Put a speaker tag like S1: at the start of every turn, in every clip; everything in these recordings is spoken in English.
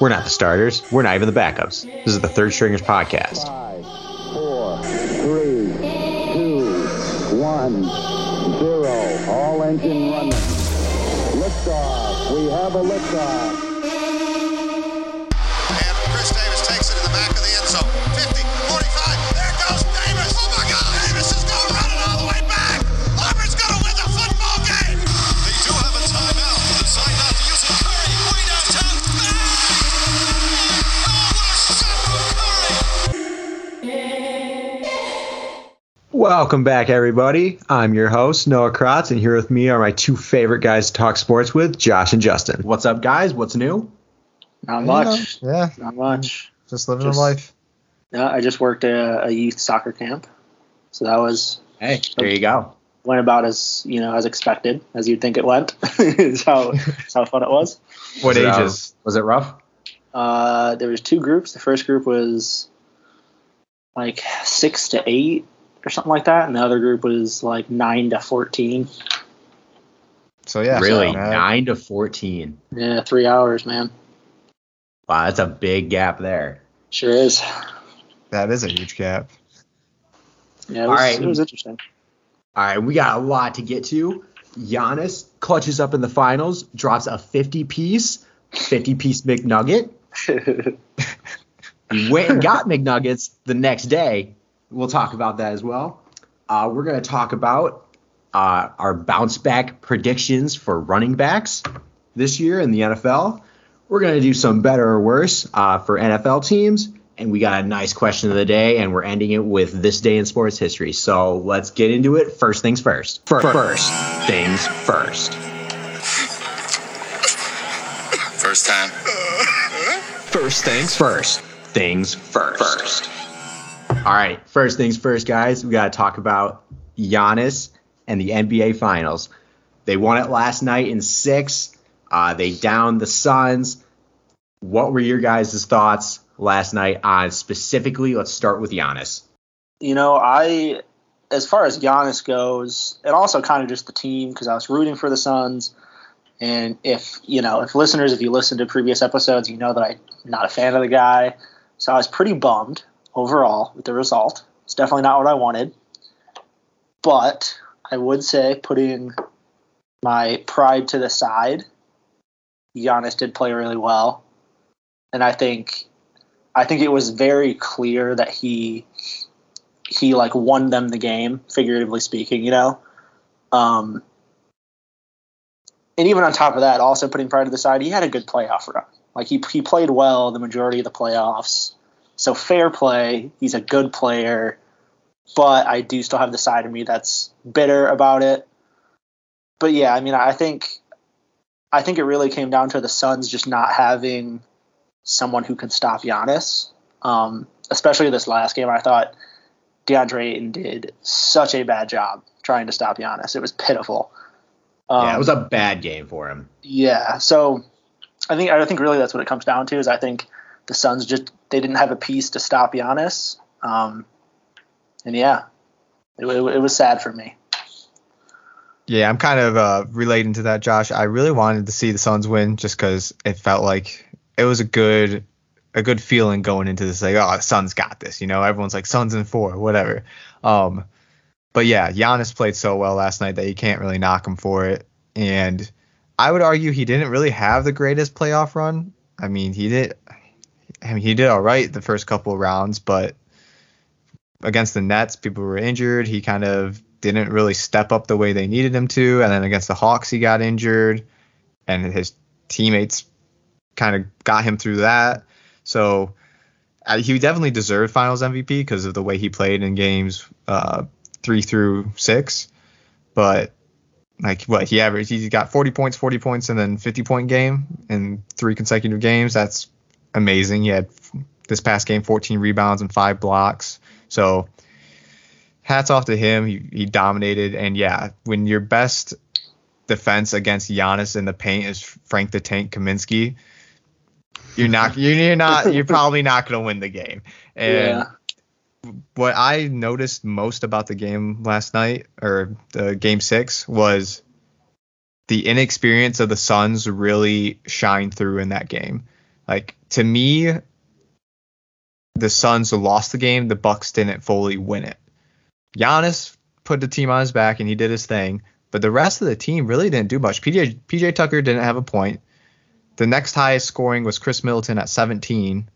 S1: We're not the starters. We're not even the backups. This is the Third Stringers Podcast.
S2: Five, four, three, two, one, zero. All engine running. Liftoff. We have a liftoff.
S1: Welcome back, everybody. I'm your host, Noah Kratz, and here with me are my two favorite guys to talk sports with, Josh and Justin. What's up, guys? What's new?
S3: Not much.
S4: Yeah,
S3: Not much.
S4: just living
S3: Just-
S4: a life.
S3: No, I just worked a, a youth soccer camp, so that was
S1: Hey, there you go.
S3: went about as you know as expected, as you'd think it went. is how is how fun it was.
S1: What
S4: Was it, uh,
S1: ages? Was it rough?
S3: Uh, there was two groups. The first group was like six to eight or something like that, and the other group was like nine to fourteen.
S4: So yeah,
S1: really?
S4: so, uh,
S1: Nine to 14.
S3: Yeah, three hours, man.
S1: Wow, that's a big gap there.
S3: Sure is.
S4: that is a huge gap.
S3: Yeah, it was,
S1: All right.
S3: it was interesting.
S1: All right, we got a lot to get to. Giannis clutches up in the finals, drops a 50 piece, 50 piece McNugget. He went and got McNuggets the next day. We'll talk about that as well. Uh, we're going to talk about uh, our bounce back predictions for running backs this year in the NFL. We're going to do some better or worse uh, for NFL teams. And we got a nice question of the day, and we're ending it with this day in sports history. So let's get into it. First things first. Fir- First things first.
S5: First time.
S1: First things first. Things first. First. All right. First things first, guys. We got to talk about Giannis and the NBA Finals. They won it last night in six. Uh, they downed the Suns. What were your guys' thoughts last night on specifically? Let's start with Giannis.
S3: You know, I, as far as Giannis goes, and also kind of just the team, because I was rooting for the Suns. And if, you know, if listeners, if you listen to previous episodes, you know that I'm not a fan of the guy. So I was pretty bummed overall with the result. It's definitely not what I wanted. But I would say, putting my pride to the side, Giannis did play really well. And I think I think it was very clear that he he like won them the game, figuratively speaking, you know. Um, and even on top of that, also putting pride to the side, he had a good playoff run. Like he he played well the majority of the playoffs. So fair play. He's a good player, but I do still have the side of me that's bitter about it. But yeah, I mean, I think I think it really came down to the Suns just not having someone who could stop Giannis. Um, especially this last game, I thought DeAndre Ayton did such a bad job trying to stop Giannis. It was pitiful. Um,
S1: yeah, it was a bad game for him.
S3: yeah, so I think I think really that's what it comes down to is I think the Suns just they didn't have a piece to stop Giannis, um, and yeah, it, it, it was sad for me.
S4: Yeah, I'm kind of uh, relating to that, Josh. I really wanted to see the Suns win just because it felt like it was a good a good feeling going into this. Like, oh, the Suns got this. You know, everyone's like Suns in four, whatever. Um, but yeah, Giannis played so well last night that you can't really knock him for it. And I would argue he didn't really have the greatest playoff run. I mean, he did. I mean, he did all right the first couple of rounds, but against the Nets, people were injured. He kind of didn't really step up the way they needed him to. And then against the Hawks, he got injured, and his teammates kind of got him through that. So uh, he definitely deserved Finals MVP because of the way he played in games uh, three through six. But like what he averaged, he got 40 points, 40 points, and then 50 point game in three consecutive games. That's amazing. He had this past game 14 rebounds and five blocks. So hats off to him. He, he dominated. And yeah, when your best defense against Giannis in the paint is Frank the Tank Kaminsky, you're not you're, you're not you're probably not going to win the game. And
S3: yeah,
S4: what I noticed most about the game last night or the game 6 was the inexperience of the Suns really shined through in that game. Like to me, the Suns lost the game. The Bucks didn't fully win it. Giannis put the team on his back and he did his thing, but the rest of the team really didn't do much. PJ PJ Tucker didn't have a point. The next highest scoring was Khris Middleton at 17,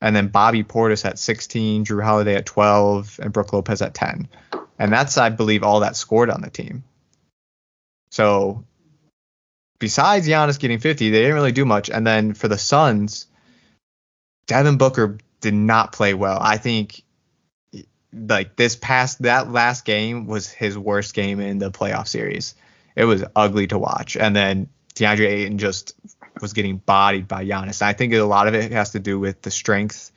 S4: and then Bobby Portis at 16, Jrue Holiday at 12, and Brook Lopez at 10. And that's, I believe, all that scored on the team. So besides Giannis getting 50, they didn't really do much. And then for the Suns, Devin Booker did not play well. I think like this past that last game was his worst game in the playoff series. It was ugly to watch. And then DeAndre Ayton just was getting bodied by Giannis. I think a lot of it has to do with the strength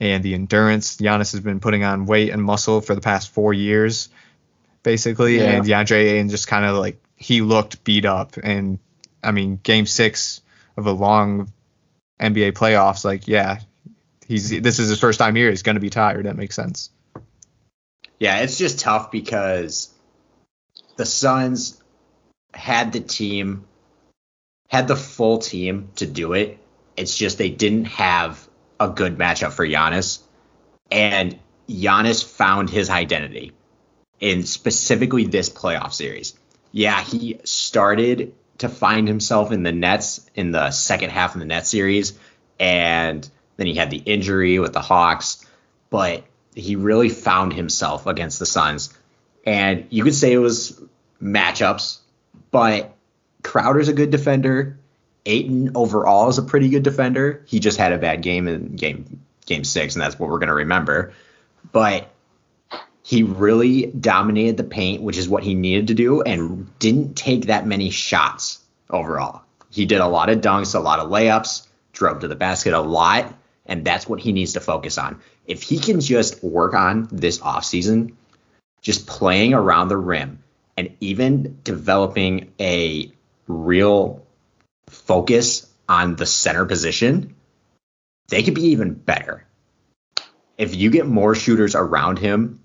S4: and the endurance. Giannis has been putting on weight and muscle for the past four years, basically.
S3: Yeah.
S4: And DeAndre Ayton just kind of like he looked beat up. And I mean, game six of a long NBA playoffs, like, yeah, he's this is his first time here. He's going to be tired. That makes sense.
S1: Yeah, it's just tough because the Suns had the team, had the full team to do it. It's just they didn't have a good matchup for Giannis. And Giannis found his identity in specifically this playoff series. Yeah, he started to find himself in the Nets in the second half of the Nets series, and then he had the injury with the Hawks, but he really found himself against the Suns. And you could say it was matchups, but Crowder's a good defender. Ayton overall is a pretty good defender. He just had a bad game in game game six, and that's what we're gonna remember. But he really dominated the paint, which is what he needed to do, and didn't take that many shots overall. He did a lot of dunks, a lot of layups, drove to the basket a lot, and that's what he needs to focus on. If he can just work on this offseason, just playing around the rim and even developing a real focus on the center position, they could be even better. If you get more shooters around him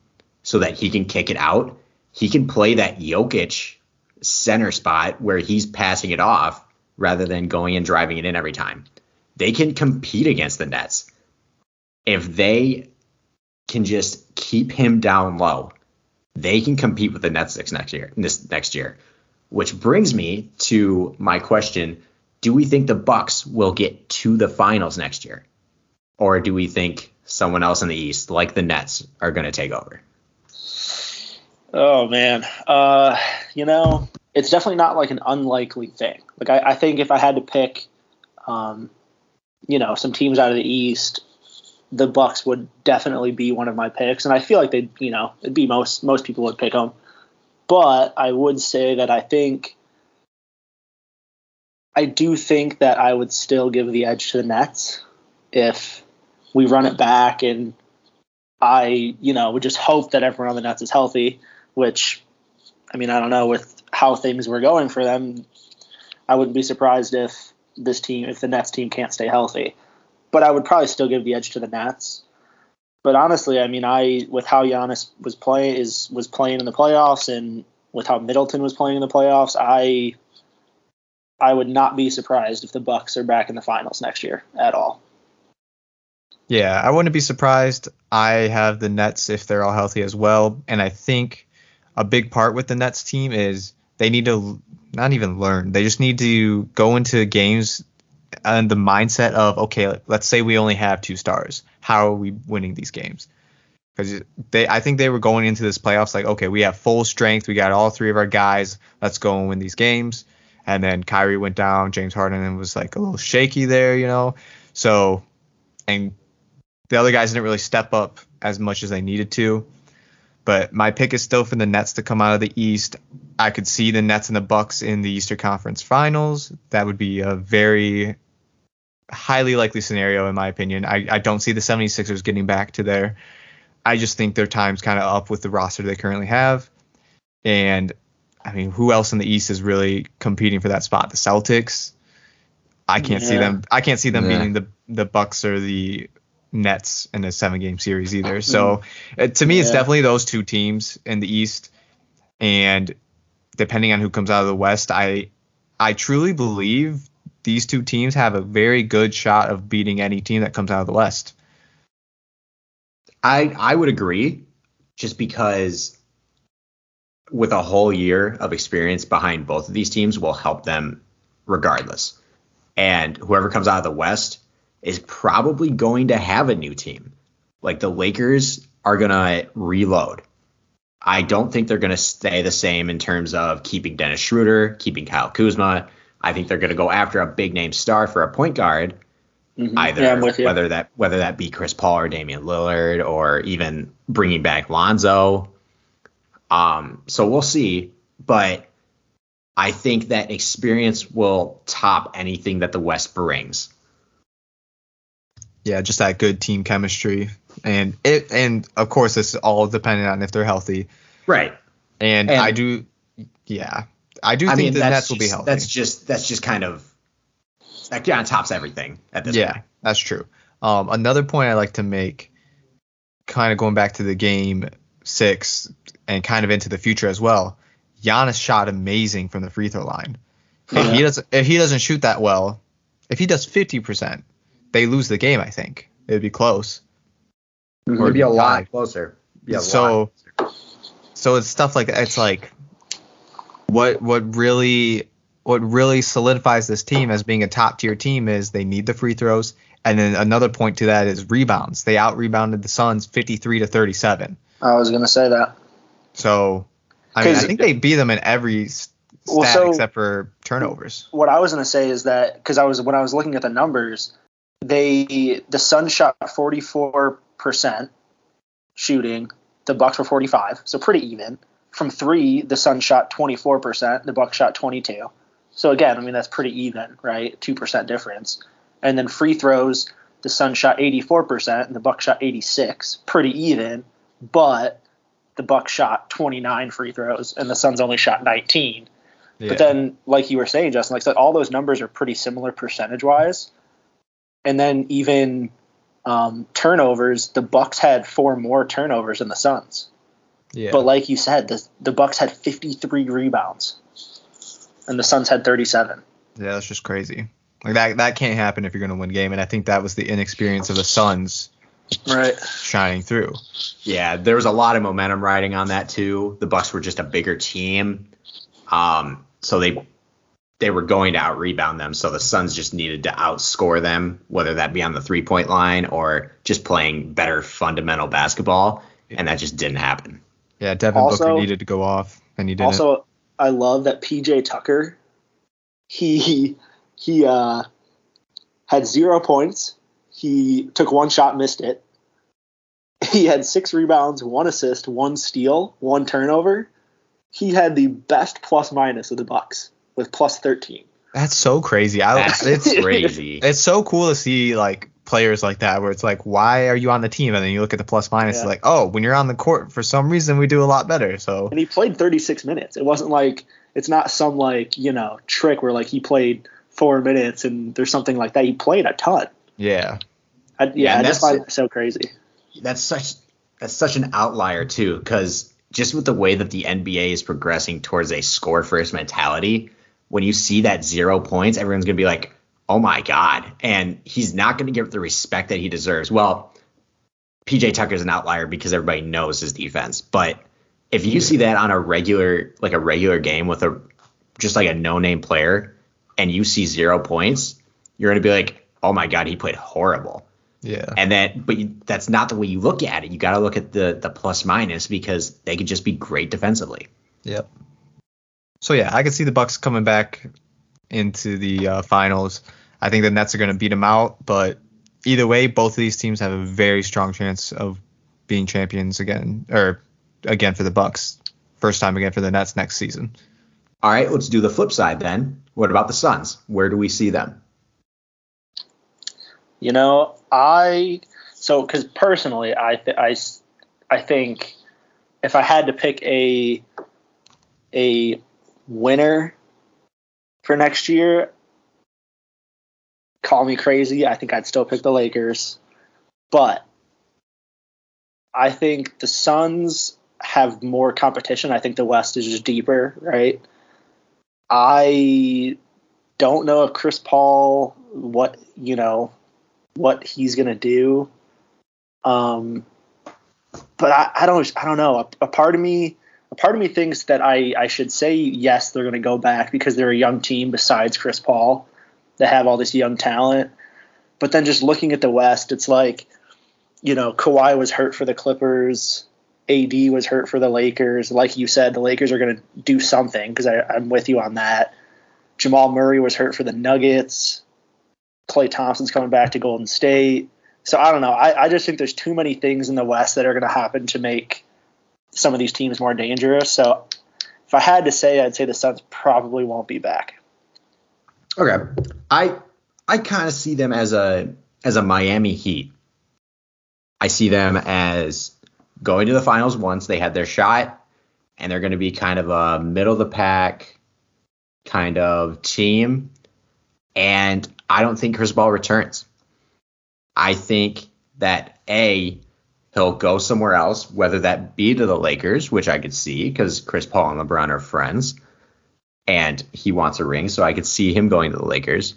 S1: so that he can kick it out, he can play that Jokic center spot where he's passing it off rather than going and driving it in every time. They can compete against the Nets. If they can just keep him down low, they can compete with the Nets next year. This next year, which brings me to my question: Do we think the Bucks will get to the finals next year, or do we think someone else in the East, like the Nets, are going to take over?
S3: Oh man, uh, you know, it's definitely not like an unlikely thing. Like I, I think if I had to pick, um, you know, some teams out of the East, the Bucks would definitely be one of my picks, and I feel like they, you know, it'd be most most people would pick them. But I would say that I think, I do think that I would still give the edge to the Nets if we run it back and I, you know, would just hope that everyone on the Nets is healthy, which, I mean, I don't know with how things were going for them. I wouldn't be surprised if this team, if the Nets team can't stay healthy. But I would probably still give the edge to the Nets. But honestly, I mean, I with how Giannis was playing is was playing in the playoffs, and with how Middleton was playing in the playoffs, I I would not be surprised if the Bucks are back in the finals next year at all.
S4: Yeah, I wouldn't be surprised. I have the Nets if they're all healthy as well, and I think a big part with the Nets team is they need to not even learn. They just need to go into games and the mindset of okay, let's say we only have two stars. How are we winning these games? Because they, I think they were going into this playoffs like, okay, we have full strength. We got all three of our guys. Let's go and win these games. And then Kyrie went down. James Harden was like a little shaky there, you know. So, and the other guys didn't really step up as much as they needed to. But my pick is still for the Nets to come out of the East. I could see the Nets and the Bucks in the Eastern Conference Finals. That would be a very highly likely scenario in my opinion. I, I don't see the 76ers getting back to there. I just think their time's kind of up with the roster they currently have. And I mean, who else in the East is really competing for that spot? The Celtics. I can't see them. I can't see them
S1: Yeah.
S4: beating the the Bucks or the Nets in a seven game series either. So uh, to me, it's definitely those two teams in the East. And depending on who comes out of the West, I I truly believe these two teams have a very good shot of beating any team that comes out of the West.
S1: I I would agree, just because with a whole year of experience behind both of these teams will help them regardless. And whoever comes out of the West is probably going to have a new team. Like the Lakers are gonna reload. I don't think they're gonna stay the same in terms of keeping Dennis Schroeder, keeping Kyle Kuzma. I think they're gonna go after a big name star for a point guard
S3: Mhm.
S1: either
S3: Yeah, I'm with you.
S1: whether that whether that be Chris Paul or Damian Lillard or even bringing back Lonzo. Um, so we'll see, but I think that experience will top anything that the West brings.
S4: Yeah, just that good team chemistry, and it and of course this is all dependent on if they're healthy.
S1: Right.
S4: And,
S1: And-
S4: I do, yeah, I do
S1: I
S4: think
S1: mean,
S4: the
S1: that's
S4: Nets will be
S1: just-
S4: healthy.
S1: That's just that's just kind of that kind of tops everything at this
S4: yeah,
S1: point.
S4: that's true. Um, another point I like to make, kind of going back to the game six and kind of into the future as well. Giannis shot amazing from the free throw line. If he doesn't, if he doesn't shoot that well, if he does fifty percent, they lose the game. I think it would be close.
S3: Mhm.
S1: It'd be a lot closer. Be a
S4: so,
S1: lot.
S4: so it's stuff like. It's like what what really what really solidifies this team as being a top tier team is they need the free throws, and then another point to that is rebounds. They out rebounded the Suns 53 to 37.
S3: I was gonna say that.
S4: So I mean, I think they beat them in every stat
S3: Well, so-
S4: except for turnovers.
S3: What I was gonna say is that because I was when I was looking at the numbers, they the Suns shot 44 percent shooting, the Bucks were 45, so pretty even. From three, the Suns shot 24 percent, the Bucks shot 22. So again, I mean that's pretty even, right? Two percent difference. And then free throws, the Suns shot 84 percent, and the Bucks shot 86, pretty even. But the Bucks shot 29 free throws, and the Suns only shot 19.
S4: Yeah.
S3: But then, like you were saying, Justin, like I said, all those numbers are pretty similar percentage wise. And then even um, turnovers, the Bucks had four more turnovers than the Suns.
S4: yeah.
S3: But like you said, the the Bucks had 53 rebounds, and the Suns had 37.
S4: yeah, that's just crazy. Like that that can't happen if you're going to win game, and I think that was the inexperience of the Suns
S3: Right.
S4: shining through.
S1: Yeah, there was a lot of momentum riding on that too. The Bucks were just a bigger team, um, so they they were going to out rebound them. So the Suns just needed to outscore them, whether that be on the three point line or just playing better fundamental basketball, and that just didn't happen.
S4: Yeah, Devin
S3: Also-
S4: Booker needed to go off, and he didn't.
S3: Also, I love that PJ Tucker. He he uh, had zero points. He took one shot, missed it. He had six rebounds, one assist, one steal, one turnover. He had the best plus minus of the Bucks with plus thirteen.
S4: That's so crazy. I,
S1: That's
S4: it's
S1: crazy.
S4: it's so cool to see like players like that where it's like, why are you on the team? And then you look at the plus minus,
S3: Yeah.
S4: it's like, oh, when you're on the court, for some reason we do a lot better. So
S3: And he played 36 minutes. It wasn't like it's not some like you know trick where like he played four minutes and there's something like that. He played a ton.
S4: yeah,
S3: I, yeah,
S1: Yeah,
S3: I
S1: and
S3: just
S1: that's-
S3: find it so crazy.
S1: That's such that's such an outlier too, because just with the way that the NBA is progressing towards a score first mentality, when you see that zero points, everyone's gonna be like, "Oh my god!" And he's not gonna get the respect that he deserves. Well, PJ Tucker's an outlier because everybody knows his defense, but if you see that on a regular like a regular game with a just like a no name player, and you see zero points, you're gonna be like, "Oh my god, he played horrible."
S4: yeah,
S1: And that, but you, that's not the way you look at it. You got to look at the the plus minus because they could just be great defensively.
S4: yep. So yeah, I can see the Bucks coming back into the uh, finals. I think the Nets are going to beat them out, but either way, both of these teams have a very strong chance of being champions again, or again for the Bucks. First time again for the Nets next season.
S1: All right, let's do the flip side then. What about the Suns? Where do we see them?
S3: You know, I so because personally, I th- I s- I think if I had to pick a a winner for next year, call me crazy. I think I'd still pick the Lakers, but I think the Suns have more competition. I think the West is just deeper, right? I don't know if Chris Paul what you know what he's gonna do. Um, but I, I don't I don't know. A, a part of me part of me thinks that I, I should say yes they're gonna go back because they're a young team besides Chris Paul. They have all this young talent. But then just looking at the West, it's like, you know, Kawhi was hurt for the Clippers. AD was hurt for the Lakers. Like you said, the Lakers are going to do something because I'm with you on that. Jamal Murray was hurt for the Nuggets. Klay Thompson's coming back to Golden State. So I don't know. I, I just think there's too many things in the West that are going to happen to make some of these teams more dangerous. So if I had to say, I'd say the Suns probably won't be back.
S1: Okay. I I kind of see them as a as a Miami Heat. I see them as going to the finals once they had their shot, and they're going to be kind of a middle of the pack kind of team. And I don't think Chris Paul returns. I think that a he'll go somewhere else, whether that be to the Lakers, which I could see because Chris Paul and LeBron are friends, and he wants a ring, so I could see him going to the Lakers.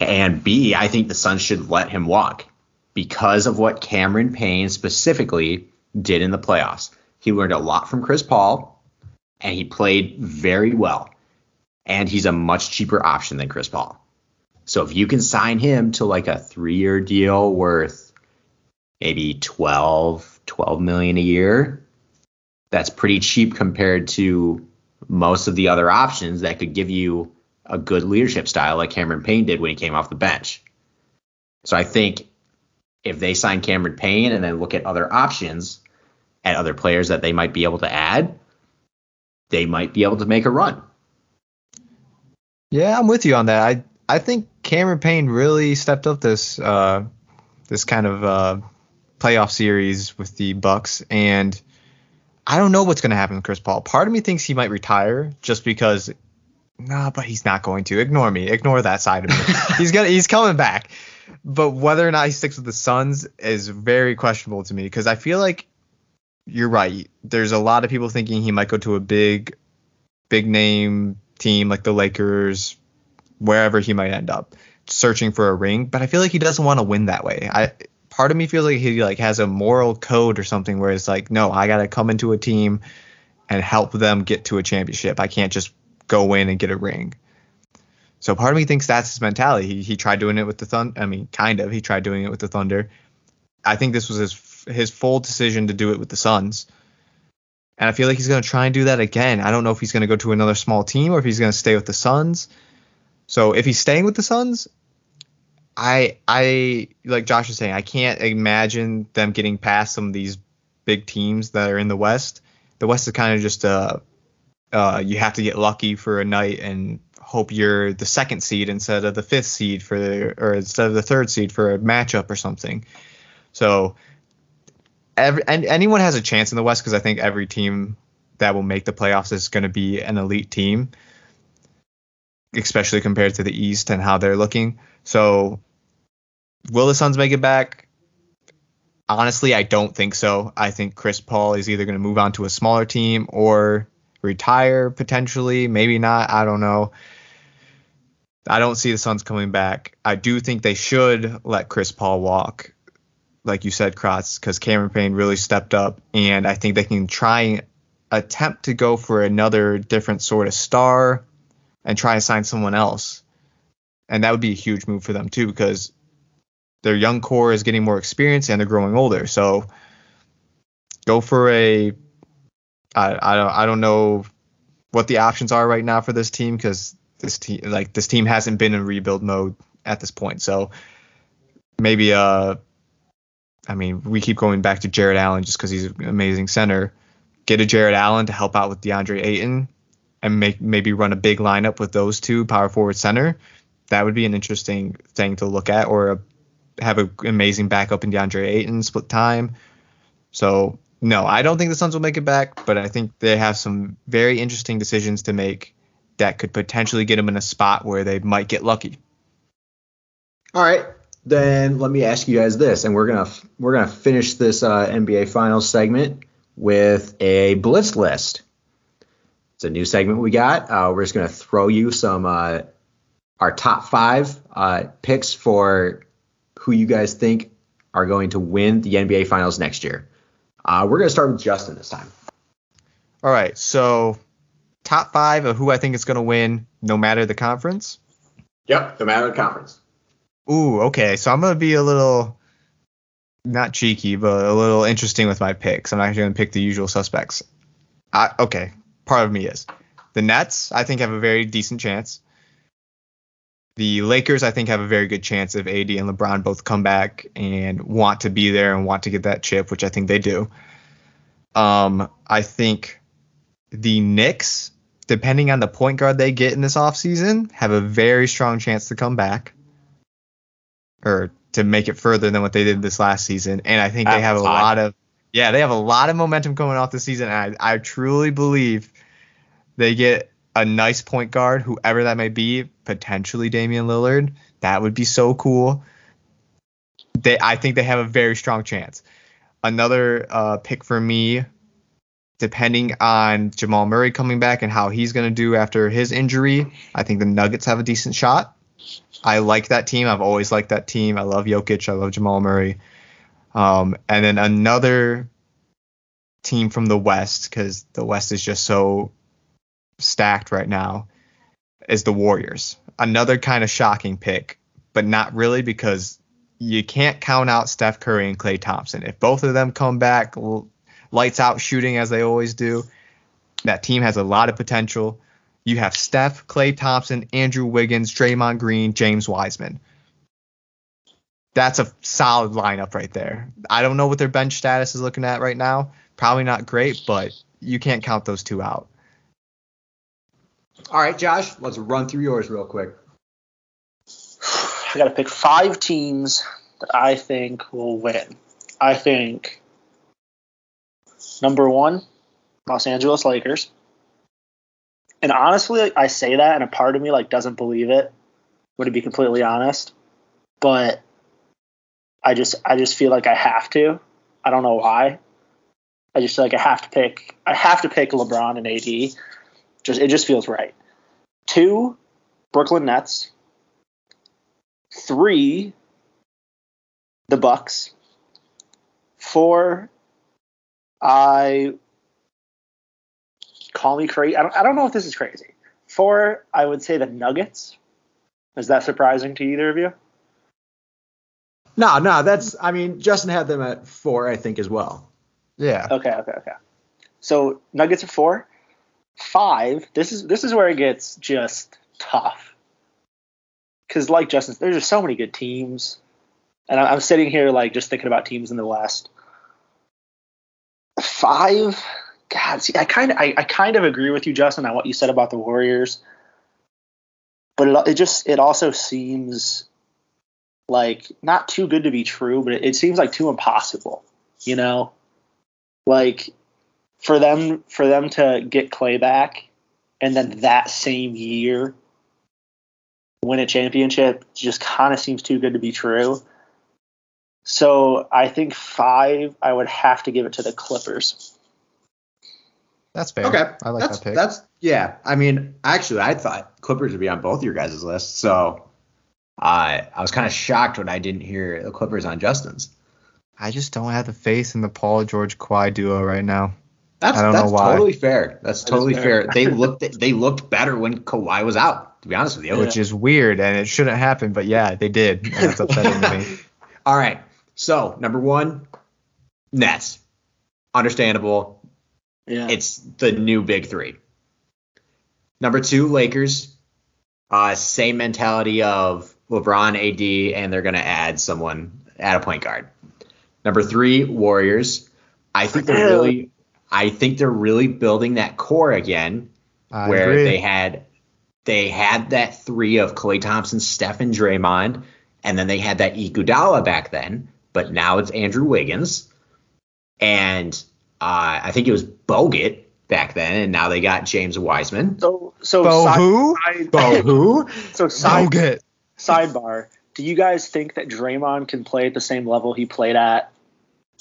S1: And B, I think the Suns should let him walk because of what Cameron Payne specifically did in the playoffs. He learned a lot from Chris Paul, and he played very well. And he's a much cheaper option than Chris Paul. So if you can sign him to like a three-year deal worth maybe 12, 12 million a year, that's pretty cheap compared to most of the other options that could give you a good leadership style like Cameron Payne did when he came off the bench. So I think if they sign Cameron Payne and then look at other options at other players that they might be able to add, they might be able to make a run.
S4: Yeah, I'm with you on that. I I think Cameron Payne really stepped up this uh, this kind of uh, playoff series with the Bucks, and I don't know what's going to happen with Chris Paul. Part of me thinks he might retire just because. Nah, but he's not going to. Ignore me. Ignore that side of me. he's gonna. He's coming back. But whether or not he sticks with the Suns is very questionable to me because I feel like you're right. There's a lot of people thinking he might go to a big, big name team like the Lakers, wherever he might end up, searching for a ring. But I feel like he doesn't want to win that way. I part of me feels like he like has a moral code or something where it's like, no, I gotta come into a team and help them get to a championship. I can't just go in and get a ring. So part of me thinks that's his mentality. He, he tried doing it with the Thunder. I mean, kind of. He tried doing it with the Thunder. I think this was his his full decision to do it with the Suns. And I feel like he's going to try and do that again. I don't know if he's going to go to another small team or if he's going to stay with the Suns. So if he's staying with the Suns, I I like Josh is saying, I can't imagine them getting past some of these big teams that are in the West. The West is kind of just uh uh you have to get lucky for a night and hope you're the second seed instead of the fifth seed for the, or instead of the third seed for a matchup or something. So every and anyone has a chance in the West because I think every team that will make the playoffs is going to be an elite team, especially compared to the East and how they're looking. So will the Suns make it back? Honestly, I don't think so. I think Chris Paul is either going to move on to a smaller team or retire potentially, maybe not. I don't know. I don't see the Suns coming back. I do think they should let Chris Paul walk, like you said, Kratz, because Cameron Payne really stepped up, and I think they can try and attempt to go for another different sort of star and try and sign someone else. And that would be a huge move for them too, because their young core is getting more experience and they're growing older. So go for a I, I don't I don't know what the options are right now for this team because this team like this team hasn't been in rebuild mode at this point. So maybe uh I mean we keep going back to Jarrett Allen just because he's an amazing center. Get a Jarrett Allen to help out with DeAndre Ayton and make maybe run a big lineup with those two power forward center. That would be an interesting thing to look at, or a, have an amazing backup in DeAndre Ayton split time. So no, I don't think the Suns will make it back, but I think they have some very interesting decisions to make that could potentially get them in a spot where they might get lucky.
S1: All right, then let me ask you guys this, and we're gonna we're gonna finish this uh, NBA Finals segment with a blitz list. It's a new segment we got. Uh, we're just gonna throw you some uh, our top five uh, picks for who you guys think are going to win the NBA Finals next year. Uh, we're going to start with Justin this time.
S4: All right, so top five of who I think is going to win, no matter the conference.
S1: Yep, no matter the conference.
S4: Ooh, okay. So I'm going to be a little, not cheeky, but a little interesting with my picks. I'm not going to pick the usual suspects. I, okay, part of me is. The Nets, I think, have a very decent chance. The Lakers, I think, have a very good chance if AD and LeBron both come back and want to be there and want to get that chip, which I think they do. Um, I think the Knicks, depending on the point guard they get in this offseason, have a very strong chance to come back or to make it further than what they did this last season. And I think they have a lot of yeah, they have a lot of momentum coming off the season. And I, I truly believe they get a nice point guard, whoever that may be, potentially Damian Lillard. That would be so cool. They I think they have a very strong chance. Another uh, pick for me, depending on Jamal Murray coming back and how he's going to do after his injury, I think the Nuggets have a decent shot. I like that team. I've always liked that team. I love Jokic. I love Jamal Murray. Um, and then another team from the West, because the West is just so stacked right now, is the Warriors. Another kind of shocking pick, but not really because you can't count out Steph Curry and Klay Thompson. If both of them come back lights out shooting as they always do, that team has a lot of potential. You have Steph, Klay Thompson, Andrew Wiggins, Draymond Green, James Wiseman. That's a solid lineup right there. I don't know what their bench status is looking at right now. Probably not great, but you can't count those two out.
S1: All right, Josh, let's run through yours real quick.
S3: I got to pick five teams that I think will win. I think number one, Los Angeles Lakers. And honestly, I say that, and a part of me like doesn't believe it. Would to be completely honest, but I just I just feel like I have to. I don't know why. I just feel like I have to pick. I have to pick LeBron and AD. Just it just feels right. Two, Brooklyn Nets. Three, the Bucks. Four, I call me crazy. I don't, I don't know if this is crazy. Four, I would say the Nuggets. Is that surprising to either of you?
S1: No, no, that's. I mean, Justin had them at four, I think, as well.
S4: Yeah.
S3: Okay, okay, okay. So Nuggets are four. Five. This is this is where it gets just tough. Because like Justin, there's just so many good teams, and I'm sitting here like just thinking about teams in the West. Five. God, see, I kind of I, I kind of agree with you, Justin, on what you said about the Warriors. But it, it just it also seems like not too good to be true, but it, it seems like too impossible. You know, like for them for them to get Klay back and then that same year win a championship just kind of seems too good to be true. So I think five, I would have to give it to the Clippers.
S4: That's fair.
S1: Okay,
S4: I like
S1: that's
S4: that pick.
S1: that's yeah. I mean, actually, I thought Clippers would be on both of your guys' lists, so I I was kind of shocked when I didn't hear the Clippers on Justin's.
S4: I just don't have the faith in the Paul George Kawhi duo right now.
S1: That's
S4: I don't know
S1: that's
S4: why.
S1: totally fair. That's
S3: That is
S1: totally
S3: fair.
S1: fair. They looked they looked better when Kawhi was out. To be honest with you.
S4: which is weird and it shouldn't happen, but yeah, they did. That's upsetting to me.
S1: All right. So number one, Nets. Understandable.
S3: Yeah.
S1: It's the new big three. Number two, Lakers. Uh, same mentality of LeBron, AD, and they're gonna add someone, add a point guard. Number three, Warriors. I think they're really, I think they're really building that core again,
S4: I
S1: where
S4: agree.
S1: they had, they had that three of Klay Thompson, Steph, and Draymond, and then they had that Iguodala back then, but now it's Andrew Wiggins, and uh, I think it was Bogut back then, and now they got James Wiseman.
S3: so so
S4: Bo
S3: side-
S4: who?
S3: side-
S1: Bo who?
S3: so side,
S4: Bogut.
S3: sidebar. Do you guys think that Draymond can play at the same level he played at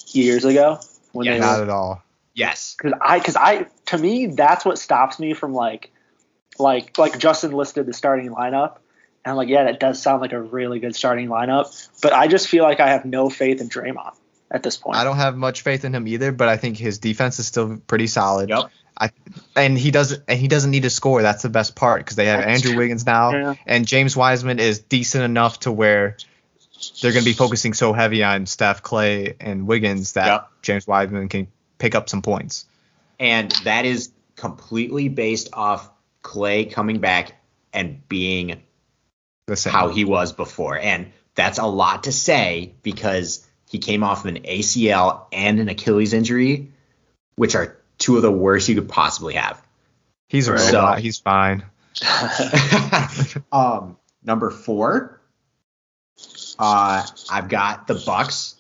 S3: years ago when
S1: Yeah,
S3: they
S4: Not
S3: were
S4: at all.
S1: Yes.
S3: because I because I to me that's what stops me from like like like Justin listed the starting lineup And I'm like, yeah, that does sound like a really good starting lineup. But I just feel like I have no faith in Draymond at this point.
S4: I don't have much faith in him either, but I think his defense is still pretty solid.
S1: Yep.
S4: I and he doesn't and he doesn't need to score. That's the best part because they have
S3: That's
S4: Andrew
S3: true.
S4: Wiggins now,
S3: Yeah.
S4: and James Wiseman is decent enough to where they're going to be focusing so heavy on Steph, Klay, and Wiggins that
S1: Yep.
S4: James Wiseman can pick up some points.
S1: And that is completely based off Klay coming back and being
S4: The same.
S1: how he was before. And that's a lot to say because he came off of an ACL and an Achilles injury, which are two of the worst you could possibly have.
S4: he's
S1: Right. So-
S4: he's fine.
S1: um, number four, uh, I've got the Bucks,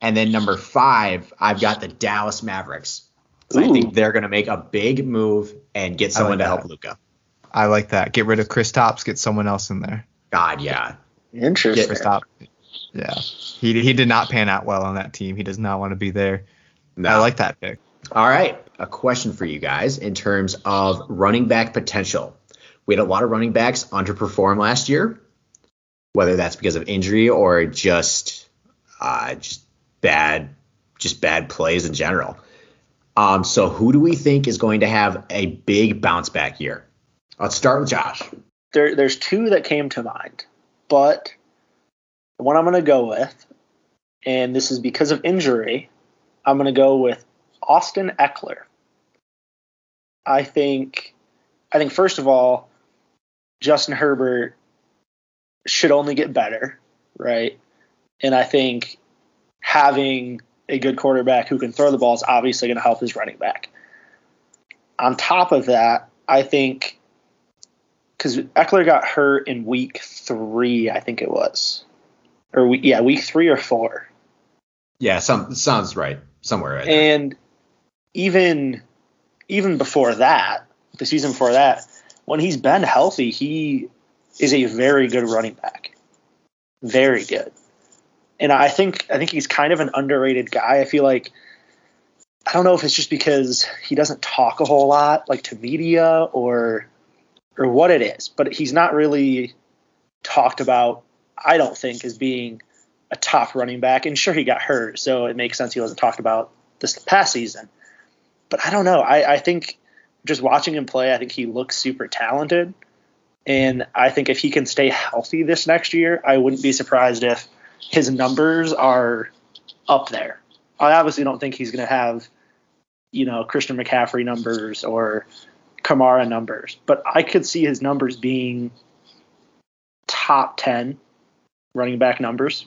S1: and then number five, I've got the Dallas Mavericks. So I think they're going to make a big move and get someone to help Luka.
S4: I like that. Get rid of Kristaps. Get someone else in there.
S1: God, yeah.
S3: Interesting.
S4: Chris Top. Yeah. He he did not pan out well on that team. He does not want to be there.
S1: No.
S4: I like that pick.
S1: All right, a question for you guys in terms of running back potential. We had a lot of running backs underperform last year, whether that's because of injury or just uh, just bad just bad plays in general. Um, so who do we think is going to have a big bounce back year? Let's start with Josh.
S3: there, there's two that came to mind, but the one I'm going to go with, and this is because of injury, I'm going to go with Austin Ekeler. I think, I think first of all, Justin Herbert should only get better, right? And I think having a good quarterback who can throw the ball is obviously going to help his running back. On top of that, I think because Ekeler got hurt in week three, I think it was, or we, yeah, week three or four,
S1: Yeah, some sounds right somewhere. Right there.
S3: and even even before that, the season before that, when he's been healthy, he is a very good running back, very good. And I think I think he's kind of an underrated guy. I feel like I don't know if it's just because he doesn't talk a whole lot, like to media or or what it is, but he's not really talked about. I don't think as being a top running back. And sure, he got hurt, so it makes sense he wasn't talked about this past season. But I don't know. I, I think just watching him play, I think he looks super talented. And I think if he can stay healthy this next year, I wouldn't be surprised if his numbers are up there. I obviously don't think he's going to have, you know, Christian McCaffrey numbers or Kamara numbers, but I could see his numbers being top 10 running back numbers.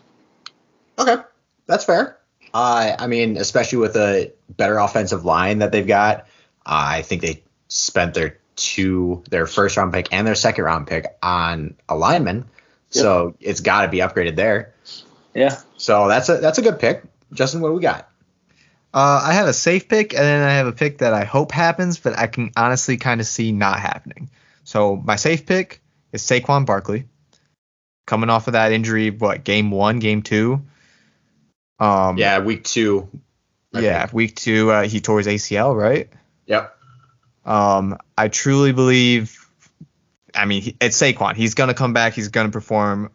S1: Okay, that's fair. Uh, I mean, especially with a better offensive line that they've got, uh, I think they spent their two, their first round pick and their second round pick on a lineman, so it's got to be upgraded there.
S3: Yeah.
S1: So that's a that's a good pick, Justin. What do we got?
S4: Uh, I have a safe pick, and then I have a pick that I hope happens, but I can honestly kind of see not happening. So my safe pick is Saquon Barkley, coming off of that injury. What game one, game two? Um,
S1: Yeah, week two. I
S4: yeah,
S1: think.
S4: week two, uh, he tore his ACL, right?
S1: Yep.
S4: Um, I truly believe. I mean, he- it's Saquon. He's gonna come back. He's gonna perform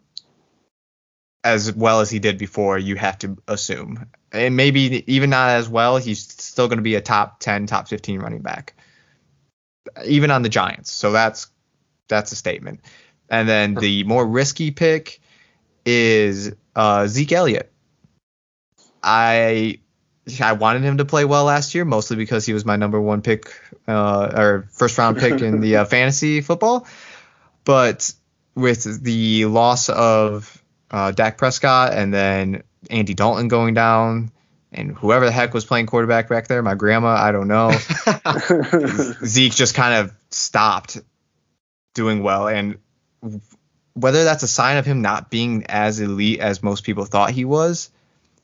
S4: as well as he did before. You have to assume, and maybe even not as well. He's still gonna be a top ten, top fifteen running back, even on the Giants. So that's that's a statement. And then the more risky pick is uh, Zeke Elliott. I I wanted him to play well last year, mostly because he was my number one pick uh, or first round pick in the uh, fantasy football. But with the loss of uh, Dak Prescott and then Andy Dalton going down, and whoever the heck was playing quarterback back there, my grandma, I don't know. Zeke just kind of stopped doing well, and whether that's a sign of him not being as elite as most people thought he was,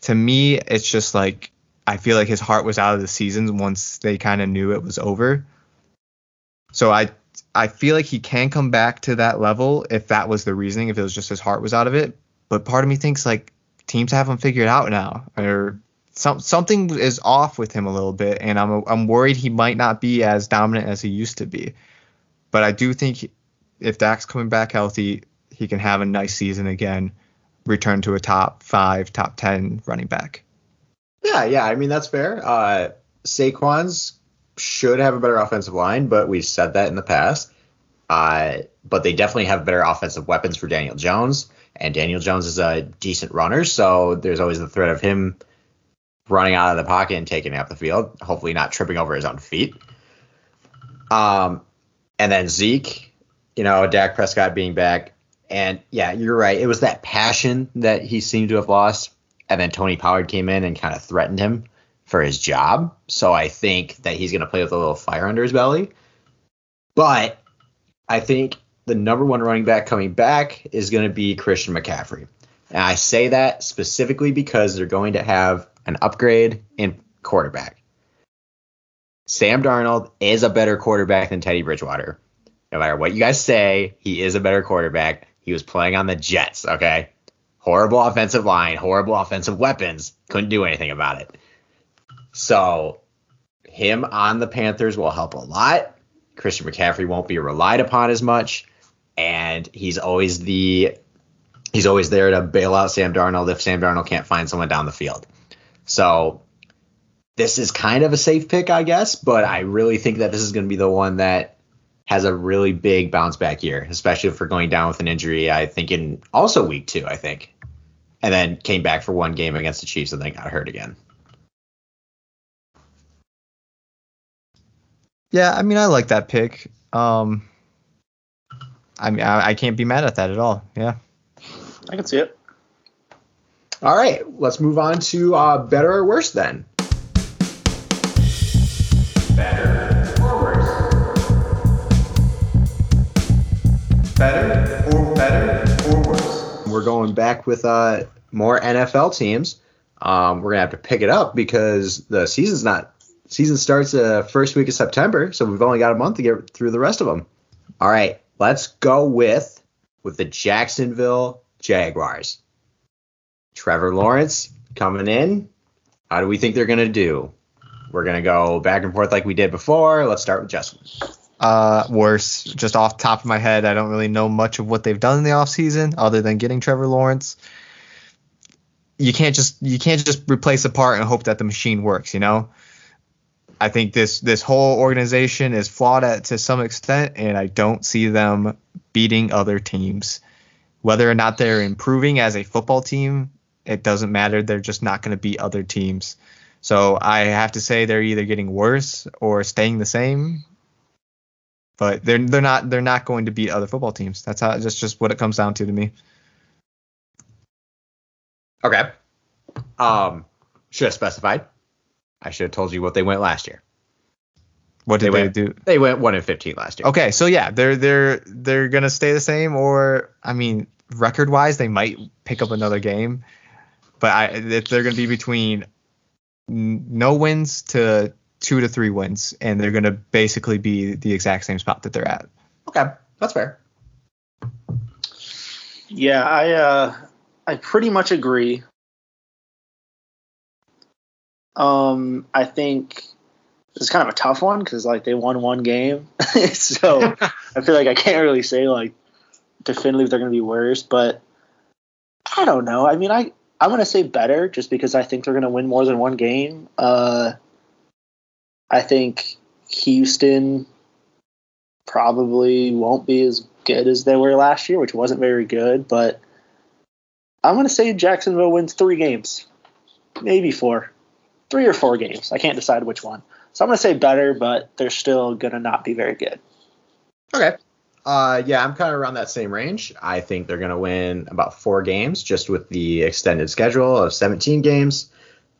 S4: to me, it's just like I feel like his heart was out of the season once they kind of knew it was over. So I I feel like he can come back to that level if that was the reasoning, if it was just his heart was out of it. But part of me thinks like teams have him figured out now, or some something is off with him a little bit, and I'm I'm worried he might not be as dominant as he used to be. But I do think if Dak's coming back healthy, he can have a nice season again, return to a top five, top ten running back.
S1: Yeah, yeah. I mean that's fair. Uh, Saquon's should have a better offensive line, but we've said that in the past. Uh, but they definitely have better offensive weapons for Daniel Jones, and Daniel Jones is a decent runner, so there's always the threat of him running out of the pocket and taking up the field, hopefully not tripping over his own feet. Um, and then Zeke, you know, Dak Prescott being back, and yeah, you're right. It was that passion that he seemed to have lost, and then Tony Pollard came in and kind of threatened him for his job. So I think that he's going to play with a little fire under his belly. But I think the number one running back coming back is going to be Christian McCaffrey. And I say that specifically because they're going to have an upgrade in quarterback. Sam Darnold is a better quarterback than Teddy Bridgewater. No matter what you guys say, he is a better quarterback. He was playing on the Jets, okay? Horrible offensive line, horrible offensive weapons. Couldn't do anything about it. So, him on the Panthers will help a lot. Christian McCaffrey won't be relied upon as much, and he's always the he's always there to bail out Sam Darnold if Sam Darnold can't find someone down the field. So this is kind of a safe pick, I guess, but I really think that this is going to be the one that has a really big bounce back year, especially if we're going down with an injury. I think in also week two, I think, and then came back for one game against the Chiefs and then got hurt again.
S4: Yeah, I mean, I like that pick. Um, I mean, I, I can't be mad at that at all. Yeah.
S3: I can see it.
S1: All right, let's move on to uh, better or worse then. Better or worse? Better or better or worse? We're going back with uh, more NFL teams. Um, we're gonna have to pick it up because the season's not season starts the uh, first week of September, so we've only got a month to get through the rest of them. All right, let's go with with the Jacksonville Jaguars. Trevor Lawrence coming in. How do we think they're gonna do? We're gonna go back and forth like we did before. Let's start with Justin.
S4: Uh, worse. Just off top of my head, I don't really know much of what they've done in the offseason other than getting Trevor Lawrence. You can't just you can't just replace a part and hope that the machine works, you know? I think this this whole organization is flawed at to some extent, and I don't see them beating other teams. Whether or not they're improving as a football team, it doesn't matter. They're just not going to beat other teams. So I have to say they're either getting worse or staying the same. But they're they're not they're not going to beat other football teams. That's how that's just what it comes down to to me.
S1: Okay. Um, should have specified. I should have told you what they went last year.
S4: What did
S1: They
S4: they,
S1: went-
S4: do?
S1: They went one and fifteen last year.
S4: Okay, so yeah, they're they're they're gonna stay the same, or I mean, record wise, they might pick up another game, but I if they're gonna be between n- no wins to two to three wins, and they're gonna basically be the exact same spot that they're at.
S1: Okay, that's fair.
S3: Yeah, I uh, I pretty much agree. Um, I think it's kind of a tough one because like they won one game, so I feel like I can't really say like definitively they're going to be worse, but I don't know. I mean, I I'm going to say better just because I think they're going to win more than one game. Uh, I think Houston probably won't be as good as they were last year, which wasn't very good, but I'm going to say Jacksonville wins three games, maybe four, three or four games. I can't decide which one. So I'm going to say better, but they're still going to not be very good.
S1: Okay. Uh, yeah, I'm kind of around that same range. I think they're going to win about four games just with the extended schedule of 17 games.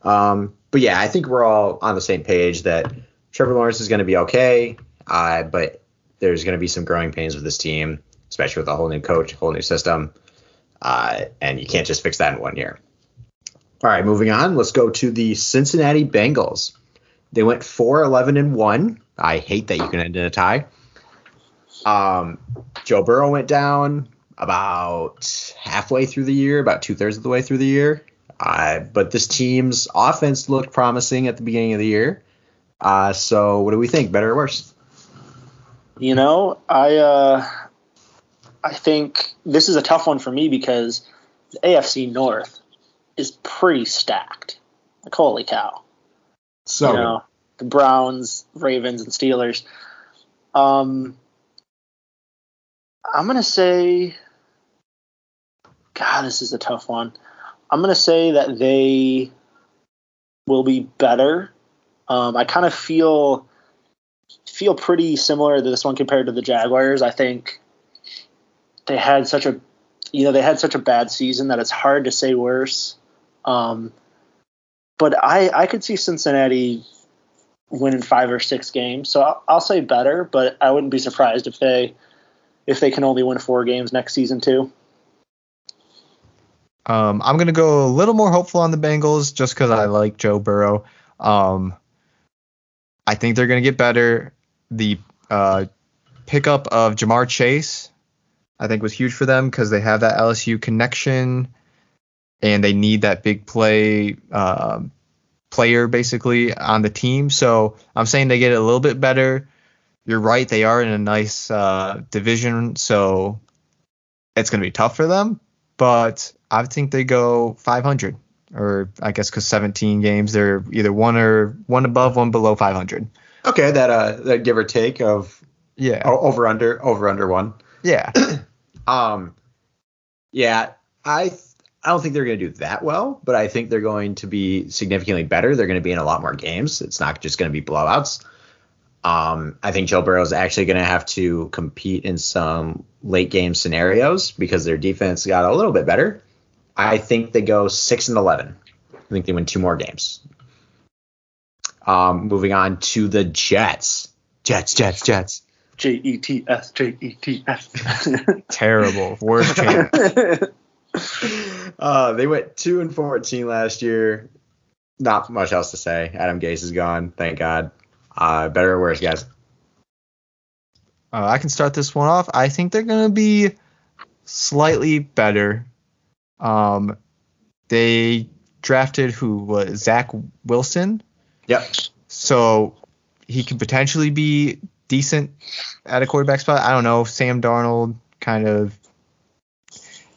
S1: Um, but yeah, I think we're all on the same page that Trevor Lawrence is going to be okay, uh, but there's going to be some growing pains with this team, especially with a whole new coach, whole new system, uh, and you can't just fix that in one year. All right, moving on. Let's go to the Cincinnati Bengals. They went 4 11 and 1. I hate that you can end in a tie. Um, Joe Burrow went down about halfway through the year, about two thirds of the way through the year. Uh, but this team's offense looked promising at the beginning of the year. Uh, so what do we think? Better or worse?
S3: You know, I uh, I think this is a tough one for me because the AFC North is pretty stacked. Like holy cow.
S1: So
S3: you know, the Browns, Ravens, and Steelers. Um, I'm gonna say, God, this is a tough one. I'm gonna say that they will be better. Um, I kind of feel feel pretty similar to this one compared to the Jaguars. I think they had such a you know they had such a bad season that it's hard to say worse. Um, but I I could see Cincinnati winning five or six games, so I'll, I'll say better. But I wouldn't be surprised if they if they can only win four games next season too.
S4: Um, I'm gonna go a little more hopeful on the Bengals just because I like Joe Burrow. Um, I think they're gonna get better. The uh, pickup of Ja'Marr Chase, I think, was huge for them because they have that LSU connection, and they need that big play um player basically on the team. So I'm saying they get it a little bit better. You're right, they are in a nice uh, division, so it's gonna be tough for them. But I think they go 500, or I guess because 17 games, they're either one or one above, one below 500.
S1: okay, that uh that give or take of
S4: Yeah,
S1: o- over under over under one.
S4: yeah.
S1: Um, yeah, I th- I don't think they're going to do that well, but I think they're going to be significantly better. They're going to be in a lot more games. It's not just going to be blowouts. Um, I think Joe Burrow is actually going to have to compete in some late game scenarios because their defense got a little bit better. I think they go six and eleven. I think they win two more games. Um, moving on to the Jets. Jets, Jets, Jets.
S3: J E T S J E T S.
S4: Terrible. Worst chance.
S1: Uh, they went two and fourteen last year. Not much else to say. Adam Gase is gone. Thank God. Uh, better or worse, guys?
S4: Uh, I can start this one off. I think they're gonna be slightly better. Um, they drafted who was Zach Wilson,
S1: Yep.
S4: so he could potentially be decent at a quarterback spot. I don't know. Sam Darnold kind of.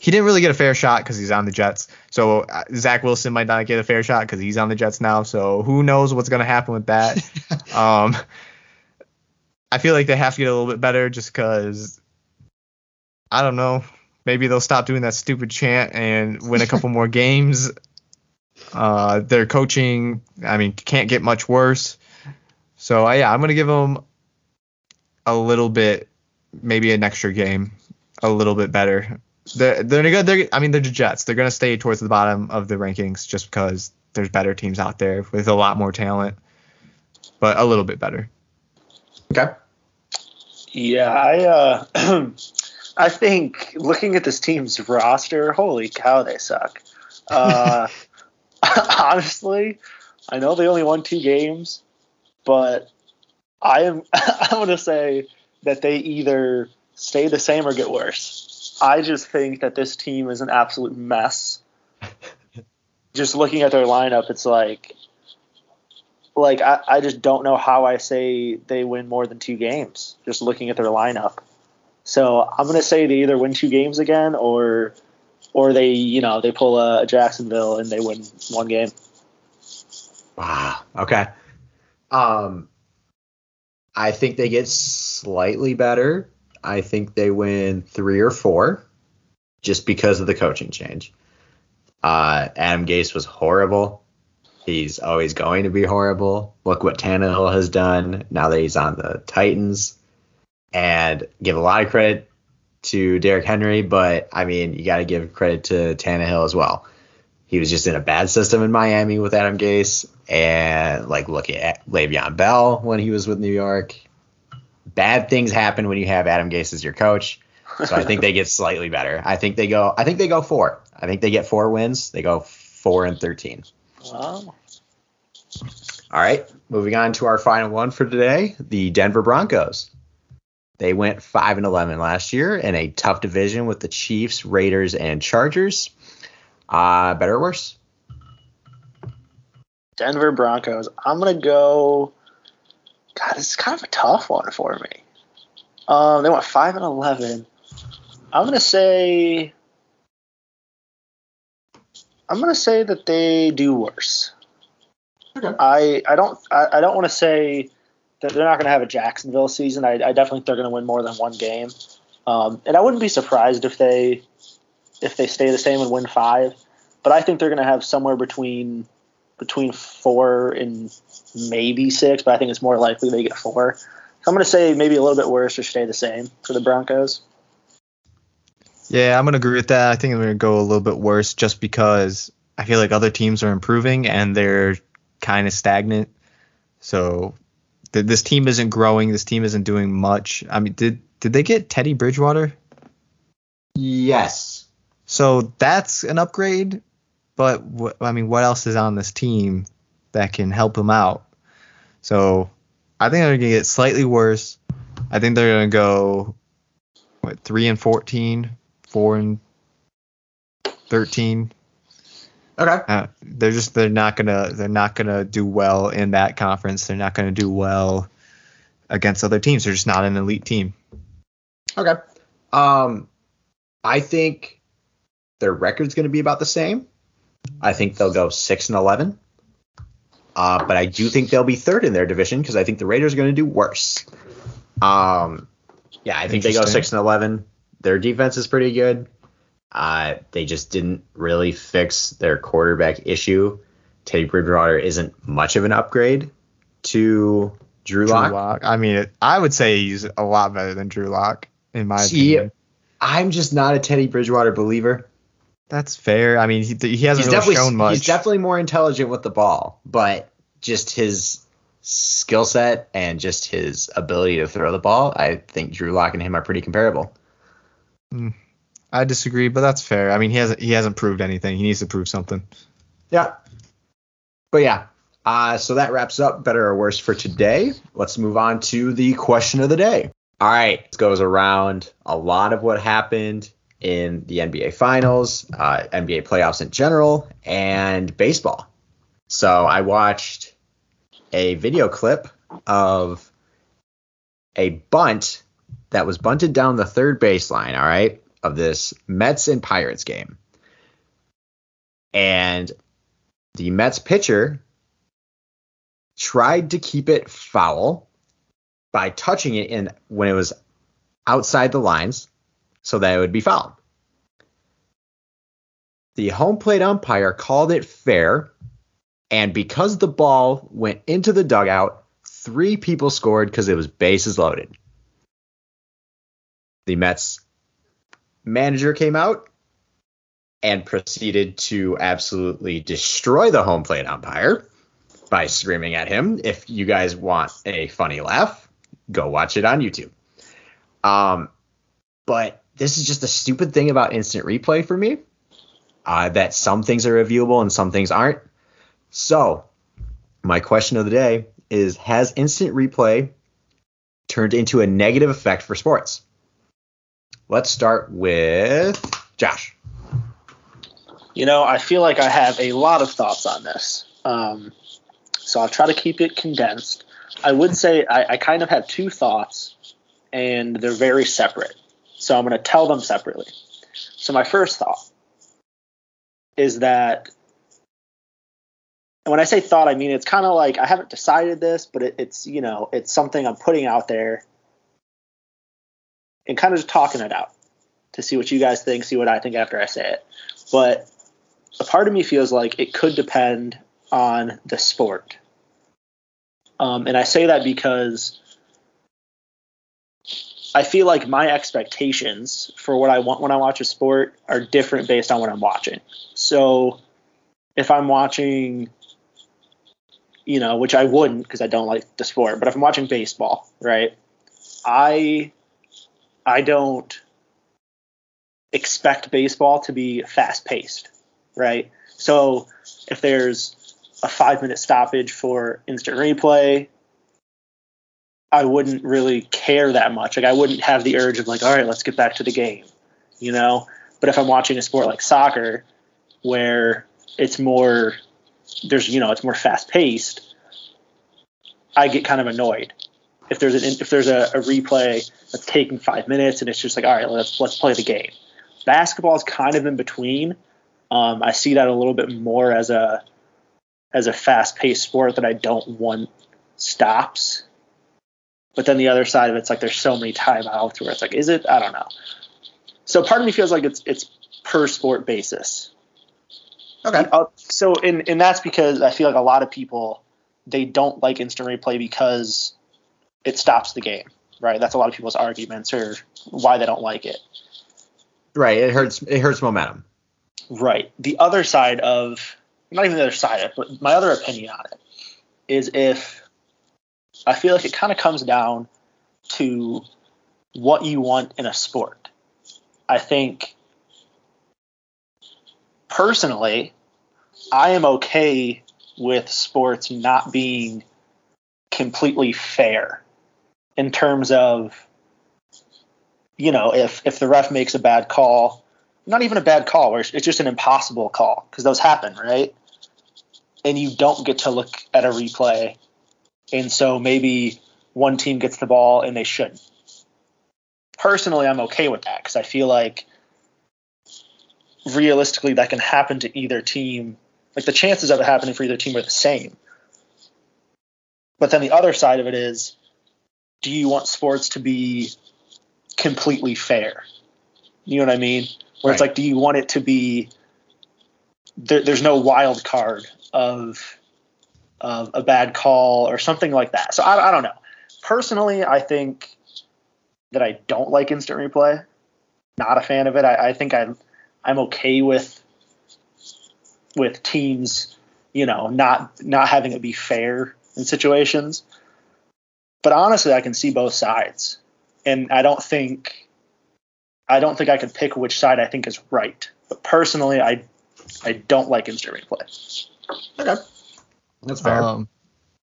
S4: He didn't really get a fair shot because he's on the Jets. So uh, Zach Wilson might not get a fair shot because he's on the Jets now. So who knows what's gonna happen with that? um, I feel like they have to get a little bit better just because I don't know. Maybe they'll stop doing that stupid chant and win a couple more games. Uh, their coaching, I mean, can't get much worse. So uh, yeah, I'm gonna give them a little bit, maybe an extra game, a little bit better. They're they're good. They're I mean they're the Jets. They're gonna stay towards the bottom of the rankings just because there's better teams out there with a lot more talent, but a little bit better.
S1: Okay.
S3: Yeah, I uh, I think looking at this team's roster, holy cow, they suck. Uh, honestly, I know they only won two games, but I am I'm gonna say that they either stay the same or get worse. I just think that this team is an absolute mess. just looking at their lineup, it's like like I, I just don't know how I say they win more than two games. Just looking at their lineup, so I'm gonna say they either win two games again or or they you know they pull a, Jacksonville and they win one game.
S1: Wow. Okay. Um, I think they get slightly better. I think they win three or four, just because of the coaching change. Uh, Adam Gase was horrible. He's always going to be horrible. Look what Tannehill has done now that he's on the Titans. And give a lot of credit to Derrick Henry, but I mean, you got to give credit to Tannehill as well. He was just in a bad system in Miami with Adam Gase, and like look at Le'Veon Bell when he was with New York. Bad things happen when you have Adam Gase as your coach. So I think they get slightly better. I think they go. I think they go four. I think they get four wins. They go four and thirteen.
S3: Wow.
S1: All right, moving on to our final one for today, the Denver Broncos. They went 5 and 11 last year in a tough division with the Chiefs, Raiders, and Chargers. Uh, better or worse?
S3: Denver Broncos. I'm gonna go. God, this is kind of a tough one for me. Um, they went five and eleven. I'm gonna say. I'm gonna say that they do worse.
S1: Okay.
S3: I I don't I, I don't want to say that they're not going to have a Jacksonville season. I, I definitely think they're going to win more than one game, um, and I wouldn't be surprised if they if they stay the same and win five. But I think they're going to have somewhere between between four and maybe six. But I think it's more likely they get four. So I'm going to say maybe a little bit worse or stay the same for the Broncos.
S4: Yeah, I'm gonna agree with that. I think I'm gonna go a little bit worse just because I feel like other teams are improving and they're kind of stagnant. So th- this team isn't growing. This team isn't doing much. I mean, did did they get Teddy Bridgewater?
S1: Yes.
S4: So that's an upgrade. But wh- I mean, what else is on this team that can help him out? So I think they're gonna get slightly worse. I think they're gonna go what three and fourteen, four and thirteen.
S1: Okay.
S4: Uh, they're just they're not gonna they're not gonna do well in that conference. They're not gonna do well against other teams. They're just not an elite team.
S1: Okay. Um, I think their record's going to be about the same. I think they'll go six and eleven. Uh, but I do think they'll be third in their division because I think the Raiders are going to do worse. Um, yeah, I think they go six and eleven. Their defense is pretty good. Uh, they just didn't really fix their quarterback issue. Teddy Bridgewater isn't much of an upgrade to Drew
S4: Drew
S1: Lock.
S4: Lock. I mean, it, I would say he's a lot better than Drew Lock in my
S1: See,
S4: opinion.
S1: I'm just not a Teddy Bridgewater believer.
S4: That's fair. I mean, he, he hasn't
S1: he's
S4: really
S1: definitely
S4: shown much.
S1: he's definitely more intelligent with the ball, but just his skill set and just his ability to throw the ball, I think Drew Lock and him are pretty comparable.
S4: I disagree, but that's fair. I mean, he hasn't he hasn't proved anything. He needs to prove something.
S1: Yeah. But yeah, uh, so that wraps up better or worse for today. Let's move on to the question of the day. All right, this goes around a lot of what happened in the NBA Finals, uh, NBA playoffs in general, and baseball. So I watched a video clip of a bunt that was bunted down the third baseline, all right, of this Mets and Pirates game. And the Mets pitcher tried to keep it foul by touching it in when it was outside the lines so that it would be foul. The home plate umpire called it fair, and because the ball went into the dugout, three people scored because it was bases loaded. The Mets manager came out and proceeded to absolutely destroy the home plate umpire by screaming at him. If you guys want a funny laugh, go watch it on YouTube. Um, but this is just a stupid thing about instant replay for me. Uh, that some things are reviewable and some things aren't. So, my question of the day is: Has instant replay turned into a negative effect for sports? Let's start with Josh.
S3: You know, I feel like I have a lot of thoughts on this. Um, so I'll try to keep it condensed. I would say I, I kind of have two thoughts, and they're very separate. So I'm going to tell them separately. So my first thought is that, and when I say thought, I mean it's kind of like I haven't decided this, but it, it's you know it's something I'm putting out there, and kind of just talking it out to see what you guys think, see what I think after I say it. But a part of me feels like it could depend on the sport. Um, and I say that because I feel like my expectations for what I want when I watch a sport are different based on what I'm watching. So if I'm watching, you know, which I wouldn't because I don't like the sport, but if I'm watching baseball, right, I I don't expect baseball to be fast paced, right? So if there's a five minute stoppage for instant replay, I wouldn't really care that much. Like I wouldn't have the urge of like, all right, let's get back to the game, you know. But if I'm watching a sport like soccer, where it's more, there's you know, it's more fast paced, I get kind of annoyed if there's an if there's a, a replay that's taking five minutes, and it's just like, all right, let's let's play the game. Basketball is kind of in between. Um, I see that a little bit more as a as a fast paced sport that I don't want stops. But then the other side of it's like there's so many timeouts where it's like, is it? I don't know. So part of me feels like it's it's per sport basis.
S1: Okay.
S3: Uh, so and and that's because I feel like a lot of people they don't like instant replay because it stops the game, right? That's a lot of people's arguments or why they don't like it.
S1: Right. It hurts. It hurts momentum.
S3: Right. The other side of not even the other side of it, but my other opinion on it is if I feel like it kind of comes down to what you want in a sport. I think personally, I am okay with sports not being completely fair in terms of you know if if the ref makes a bad call not even a bad call it's just an impossible call because those happen right and you don't get to look at a replay and so maybe one team gets the ball and they shouldn't. Personally i'm okay with that because i feel like realistically that can happen to either team like the chances of it happening for either team are the same. But then the other side of it is do you want sports to be completely fair? You know what i mean? Where it's like do you want it to be there, there's no wild card of of a bad call or something like that. So I, I don't know. Personally i think that i don't like instant replay. Not a fan of it. I, I think i'm i'm okay with with teams you know not not having it be fair in situations. But honestly i can see both sides. And i don't think i don't think i could pick which side i think is right. But personally i i don't like instant replay.
S1: Okay. That's fair.
S4: Um,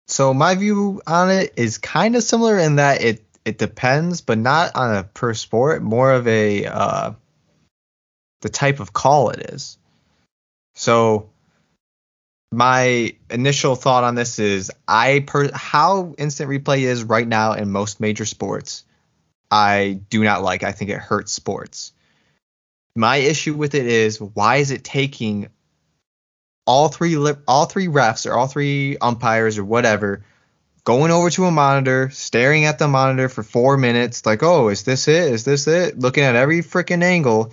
S4: so my view on it is kind of similar in that it it depends, but not on a per sport, more of a uh, the type of call it is. So my initial thought on this is I per how instant replay is right now in most major sports. I do not like. I think it hurts sports. My issue with it is why is it taking all three lip, all three refs or all three umpires or whatever going over to a monitor, staring at the monitor for four minutes, like, oh, is this it? Is this it? Looking at every freaking angle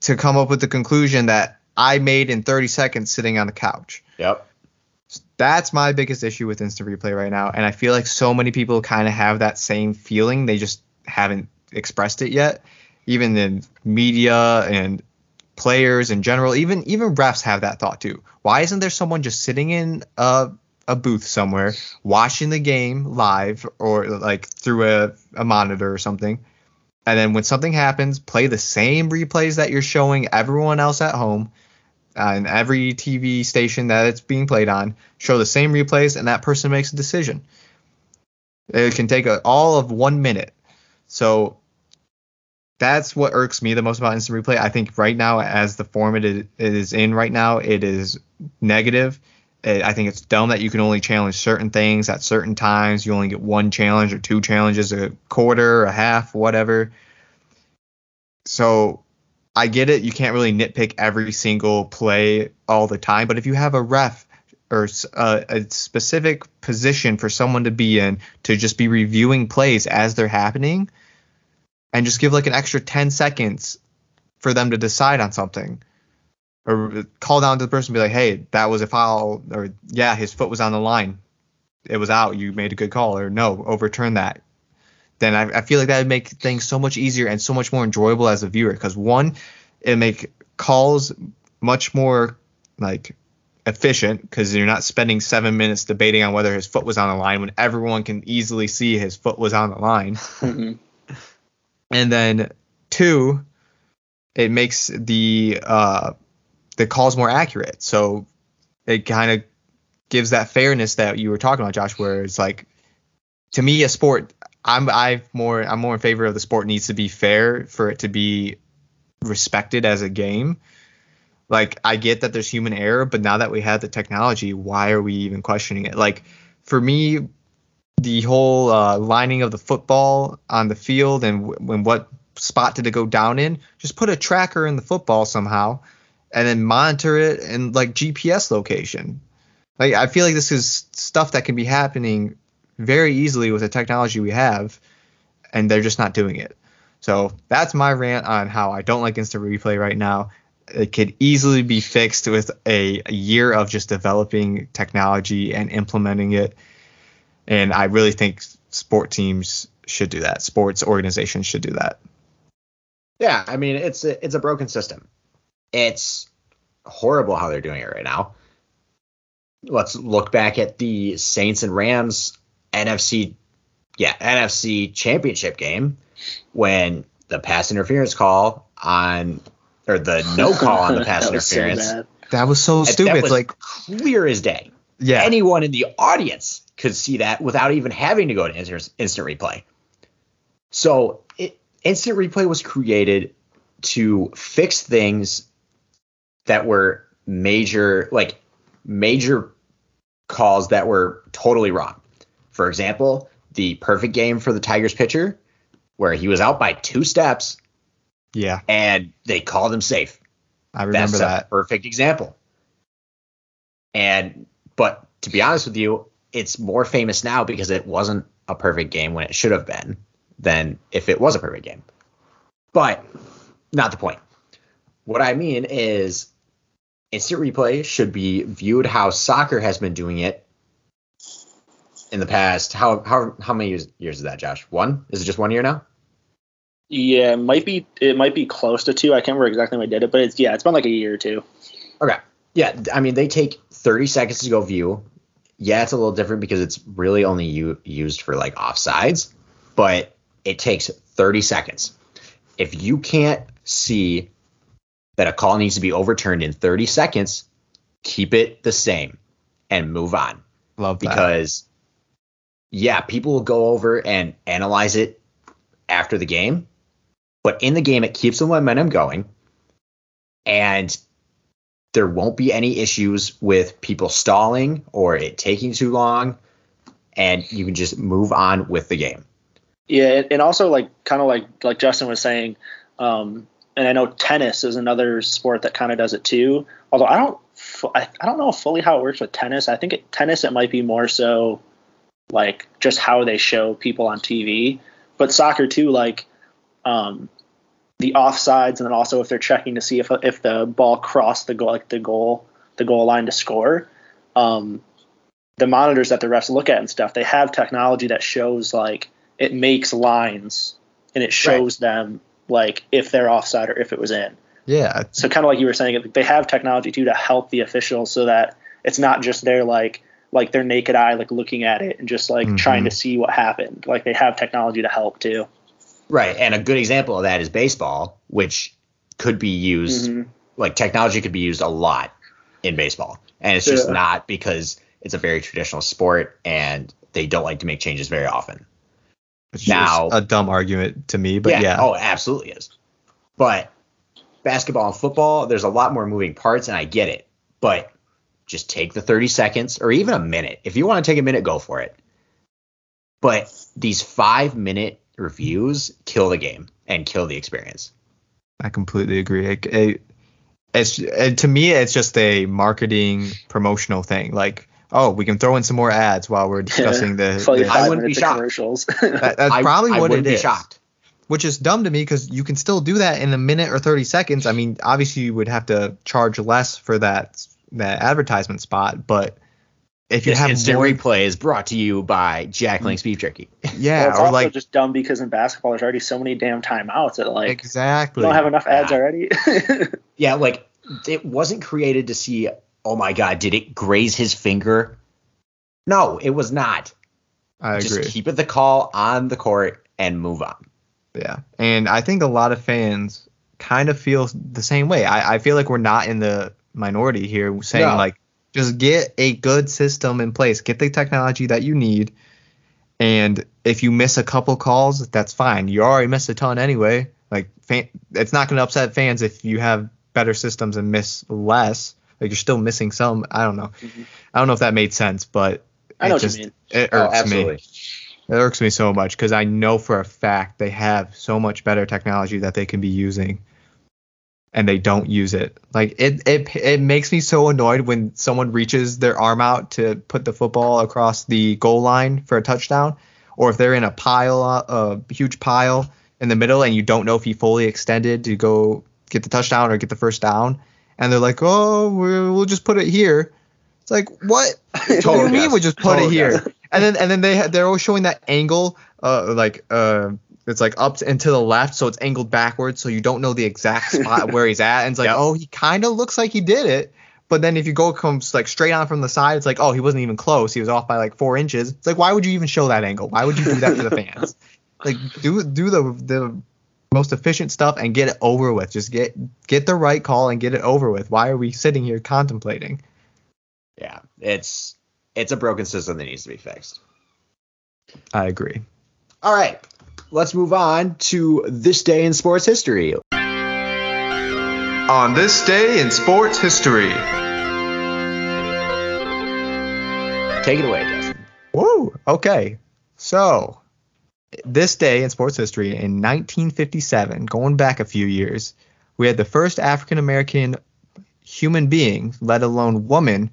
S4: to come up with the conclusion that I made in 30 seconds sitting on the couch.
S1: yep.
S4: That's my biggest issue with instant replay right now, and I feel like so many people kind of have that same feeling. They just haven't expressed it yet. Even in media and players in general, even even refs have that thought too. Why isn't there someone just sitting in a a booth somewhere watching the game live or like through a, a monitor or something? And then when something happens, play the same replays that you're showing everyone else at home and every TV station that it's being played on, show the same replays, and that person makes a decision. It can take a, all of one minute. So that's what irks me the most about instant replay. I think right now, as the format it is in right now, it is negative. I think it's dumb that you can only challenge certain things at certain times. You only get one challenge or two challenges a quarter, a half, whatever. So I get it. You can't really nitpick every single play all the time, but if you have a ref or uh, a specific position for someone to be in to just be reviewing plays as they're happening, and just give like an extra 10 seconds for them to decide on something, or call down to the person and be like, "Hey, that was a foul," or "Yeah, his foot was on the line, it was out. You made a good call," or "No, overturn that." then I, I feel like that would make things so much easier and so much more enjoyable as a viewer. Because one, it make calls much more like efficient because you're not spending seven minutes debating on whether his foot was on the line when everyone can easily see his foot was on the line.
S3: Mhm.
S4: And then two, it makes the uh, the calls more accurate. So it kind of gives that fairness that you were talking about, Josh, where it's like to me a sport I'm I'm more I'm more in favor of the sport needs to be fair for it to be respected as a game. Like I get that there's human error, but now that we have the technology, why are we even questioning it? Like for me, the whole uh, lining of the football on the field and when what spot did it go down in, just put a tracker in the football somehow, and then monitor it and like GPS location. Like I feel like this is stuff that can be happening very easily with the technology we have, and they're just not doing it. So that's my rant on how I don't like instant replay right now. It could easily be fixed with a, a year of just developing technology and implementing it. And I really think sport teams should do that. Sports organizations should do that.
S1: Yeah, I mean it's a, it's a broken system. It's horrible how they're doing it right now. Let's look back at the Saints and Rams NFC yeah, NFC championship game when the pass interference call on or the no call on the pass
S3: That was so
S1: interference.
S4: That was so
S1: that
S4: stupid.
S1: was
S4: like,
S1: clear as day.
S4: yeah,
S1: Anyone in the audience could see that without even having to go to instant, instant replay. So it, instant replay was created to fix things that were major, like major calls that were totally wrong. For example, the perfect game for the Tigers pitcher, where he was out by two steps
S4: yeah,
S1: and they called him safe.
S4: I remember
S1: That's
S4: that.
S1: a perfect example. And but to be honest with you, it's more famous now because it wasn't a perfect game when it should have been than if it was a perfect game. But not the point. What I mean is instant replay should be viewed how soccer has been doing it in the past. How how how many years years is that, Josh? One? Is it just one year now?
S3: Yeah, it might be it might be close to two. I can't remember exactly when I did it, but it's yeah, it's been like a year or two.
S1: Okay. Yeah, I mean they take 30 seconds to go view. Yeah, it's a little different because it's really only u- used for like offsides, but it takes 30 seconds. If you can't see that a call needs to be overturned in 30 seconds, keep it the same and move on
S4: Love that.
S1: because yeah, people will go over and analyze it after the game, but in the game it keeps the momentum going and there won't be any issues with people stalling or it taking too long and you can just move on with the game.
S3: Yeah, and- also like kind of like like Justin was saying, um, and I know tennis is another sport that kind of does it too. Although I don't, I, I don't know fully how it works with tennis. I think it, tennis it might be more so like just how they show people on TV, but soccer too, like um, the offsides, and then also if they're checking to see if if the ball crossed the goal, like the goal the goal line to score. Um, the monitors that the refs look at and stuff, they have technology that shows like it makes lines and it shows them like if they're offside or if it was in.
S4: yeah,
S3: So kind of like you were saying, they have technology too to help the officials so that it's not just their like like their naked eye like looking at it and just like
S4: Mhm.
S3: trying to see what happened. Like they have technology to help too.
S1: Right. And a good example of that is baseball, which could be used
S3: Mhm.
S1: like technology could be used a lot in baseball. And it's just
S3: Yeah.
S1: not because it's a very traditional sport and they don't like to make changes very often.
S4: it's
S1: now-
S4: just a dumb argument to me, but yeah,
S1: Oh, it absolutely is. But basketball and football, there's a lot more moving parts, and I get it. But just take the 30 seconds or even a minute. If you want to take a minute, go for it. But these five minute reviews kill the game and kill the experience.
S4: I completely agree. It, it, it's it, to me, it's just a marketing promotional thing. Like, oh, we can throw in some more ads while we're discussing the. The-
S1: I wouldn't be
S3: minutes
S1: shocked.
S3: commercials.
S4: that- that's
S1: I-
S4: probably
S1: I
S4: what
S1: wouldn't
S4: it
S1: be
S4: is.
S1: shocked.
S4: Which is dumb to me because you can still do that in a minute or 30 seconds. I mean, obviously you would have to charge less for that that advertisement spot, but if you
S1: This
S4: have
S1: instant
S4: more,
S1: replay is brought to you by Jack Link's Beef Jerky.
S4: yeah,
S3: Well, it's
S4: or
S3: also
S4: like
S3: just dumb because in basketball there's already so many damn timeouts that like
S4: exactly.
S3: you don't have enough ads
S1: Yeah.
S3: already.
S1: Yeah, like it wasn't created to see, oh my God, did it graze his finger? No, it was not.
S4: I
S1: Just
S4: agree.
S1: keep it the call on the court and move on.
S4: Yeah, and I think a lot of fans kind of feel the same way. I, I feel like we're not in the minority here, saying
S1: No.
S4: like just get a good system in place, get the technology that you need, and if you miss a couple calls, that's fine. You already missed a ton anyway. Like fan, it's not going to upset fans if you have better systems and miss less. Like you're still missing some. I don't know. Mm-hmm. I don't know if that made sense, but
S3: I know
S4: it just it
S1: Oh,
S4: irks me. It irks me so much because I know for a fact they have so much better technology that they can be using, and they don't use it. Like it, it, it makes me so annoyed when someone reaches their arm out to put the football across the goal line for a touchdown, or if they're in a pile, a huge pile in the middle, and you don't know if he fully extended to go get the touchdown or get the first down, and they're like, "Oh, we'll just put it here." It's like, what? what do you mean we just put
S1: Total
S4: it here?
S1: guess.
S4: and then and then they they're always showing that angle uh like uh it's like up and to the left so it's angled backwards so you don't know the exact spot where he's at and it's like
S1: Yep.
S4: oh he kind of looks like he did it but then if you go comes like straight on from the side it's like oh he wasn't even close he was off by like four inches. It's like why would you even show that angle? Why would you do that for the fans? Like do do the the most efficient stuff and get it over with. Just get get the right call and get it over with. Why are we sitting here contemplating?
S1: Yeah, it's it's a broken system that needs to be fixed.
S4: i agree.
S1: All right, let's move on to this day in sports history.
S4: On this day in sports history.
S1: Take it away, Justin.
S4: Woo! Okay. So, this day in sports history in 1957, going back a few years, we had the first African American human being, let alone woman,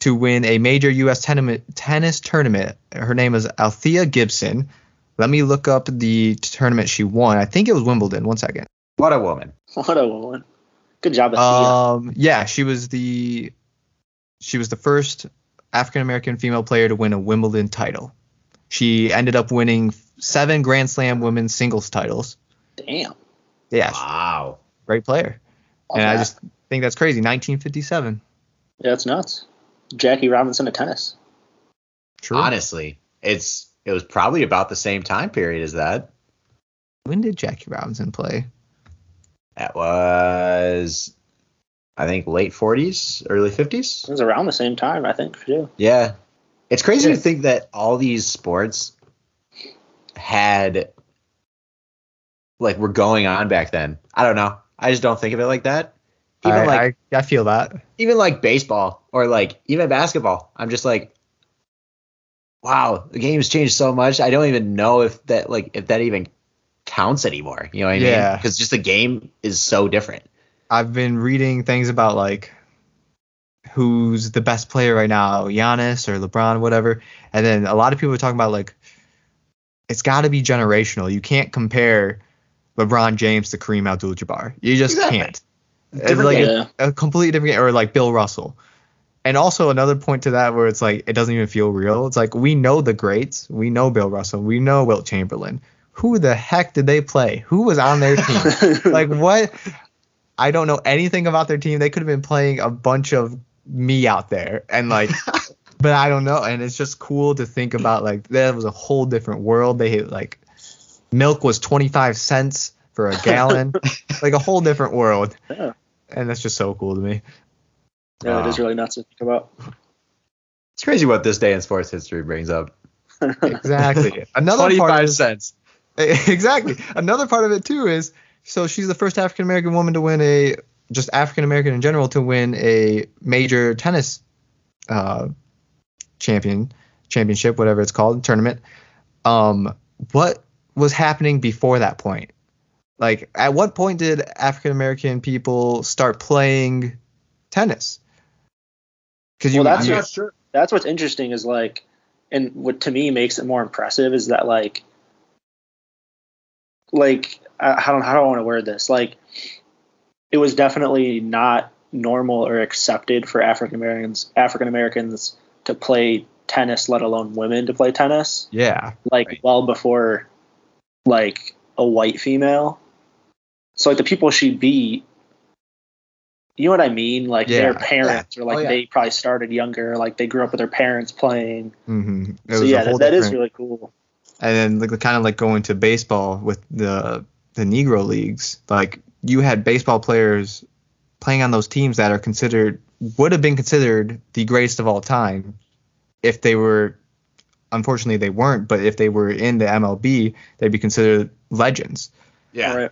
S4: to win a major U.S. tennis, tennis tournament. Her name is Althea Gibson. Let me look up the tournament she won. I think it was Wimbledon. One second.
S1: What a woman.
S3: What a woman. Good job,
S4: Um, yeah, she was the she was the first African American female player to win a Wimbledon title. She ended up winning seven Grand Slam women's singles titles.
S3: Damn.
S4: Yeah,
S1: Wow.
S4: great player.
S3: Love
S4: and I just think that's crazy. 1957.
S3: Yeah, it's nuts. Jackie Robinson of tennis.
S4: True.
S1: Honestly, it's it was probably about the same time period as that.
S4: When did Jackie Robinson play?
S1: That was, I think, late 40s, early 50s.
S3: It was around the same time, I think, for you.
S1: Yeah. It's crazy
S4: Yeah.
S1: to think that all these sports had, like, were going on back then. I don't know. I just don't think of it like that. Even
S4: I,
S1: like,
S4: I, I feel that.
S1: even like baseball or like even basketball. I'm just like, wow, the game's changed so much. I don't even know if that like if that even counts anymore. You know what I mean?
S4: Yeah.
S1: Because just the game is so different.
S4: I've been reading things about like who's the best player right now, Giannis or LeBron, whatever. And then a lot of people are talking about like it's got to be generational. You can't compare LeBron James to Kareem Abdul-Jabbar. You just
S1: Exactly.
S4: can't. It's like
S3: game.
S4: a, a completely different game, or like Bill Russell. And also another point to that where it's like it doesn't even feel real. It's like we know the greats, we know Bill Russell, we know Wilt Chamberlain. Who the heck did they play? Who was on their team? like what? I don't know anything about their team. They could have been playing a bunch of me out there, and like, but I don't know. And it's just cool to think about like that was a whole different world. They like milk was 25 cents for a gallon, like a whole different world.
S3: Yeah.
S4: And that's just so cool to me.
S3: Yeah, it
S1: Wow.
S3: is really nuts to think about.
S1: It's crazy what this day in sports history brings up.
S4: Exactly. Another part of,
S1: cents.
S4: exactly. Another part of it too is so she's the first African American woman to win a just African American in general to win a major tennis uh, champion championship, whatever it's called, tournament. Um, what was happening before that point? Like, at what point did African American people start playing tennis? Because
S3: Well, that's not sure. That's what's interesting is like, and what to me makes it more impressive is that like, like I, how don't how do I want to word this? Like, it was definitely not normal or accepted for African Americans African Americans to play tennis, let alone women to play tennis.
S4: yeah,
S3: Like
S1: Right.
S3: well before, like a white female. So like the people she beat. You know what I mean? Like
S4: Yeah.
S3: their parents, or like
S1: Oh, yeah.
S3: they probably started younger, like they grew up with their parents playing.
S4: hmm It
S3: so
S4: was a
S3: yeah,
S4: whole
S3: that, that is really cool.
S4: and then like kind of like going to baseball with the the Negro leagues. Like you had baseball players playing on those teams that are considered would have been considered the greatest of all time if they were unfortunately they weren't, but if they were in the MLB, they'd be considered legends.
S1: Yeah.
S3: Right.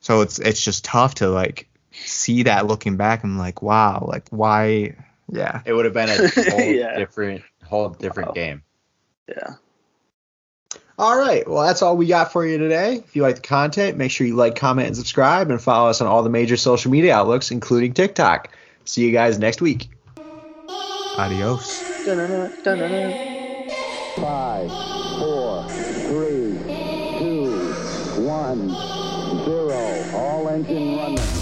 S4: So it's it's just tough to like see that looking back and like wow, like why yeah.
S1: It would have been a whole
S3: Yeah.
S1: different, whole different
S3: Wow.
S1: game.
S3: Yeah.
S1: All right. Well, that's all we got for you today. If you like the content, make sure you like, comment, and subscribe, and follow us on all the major social media outlooks, including TikTok. See you guys next week.
S4: Adios.
S2: Five, four, three, two, one, zero. All engine running.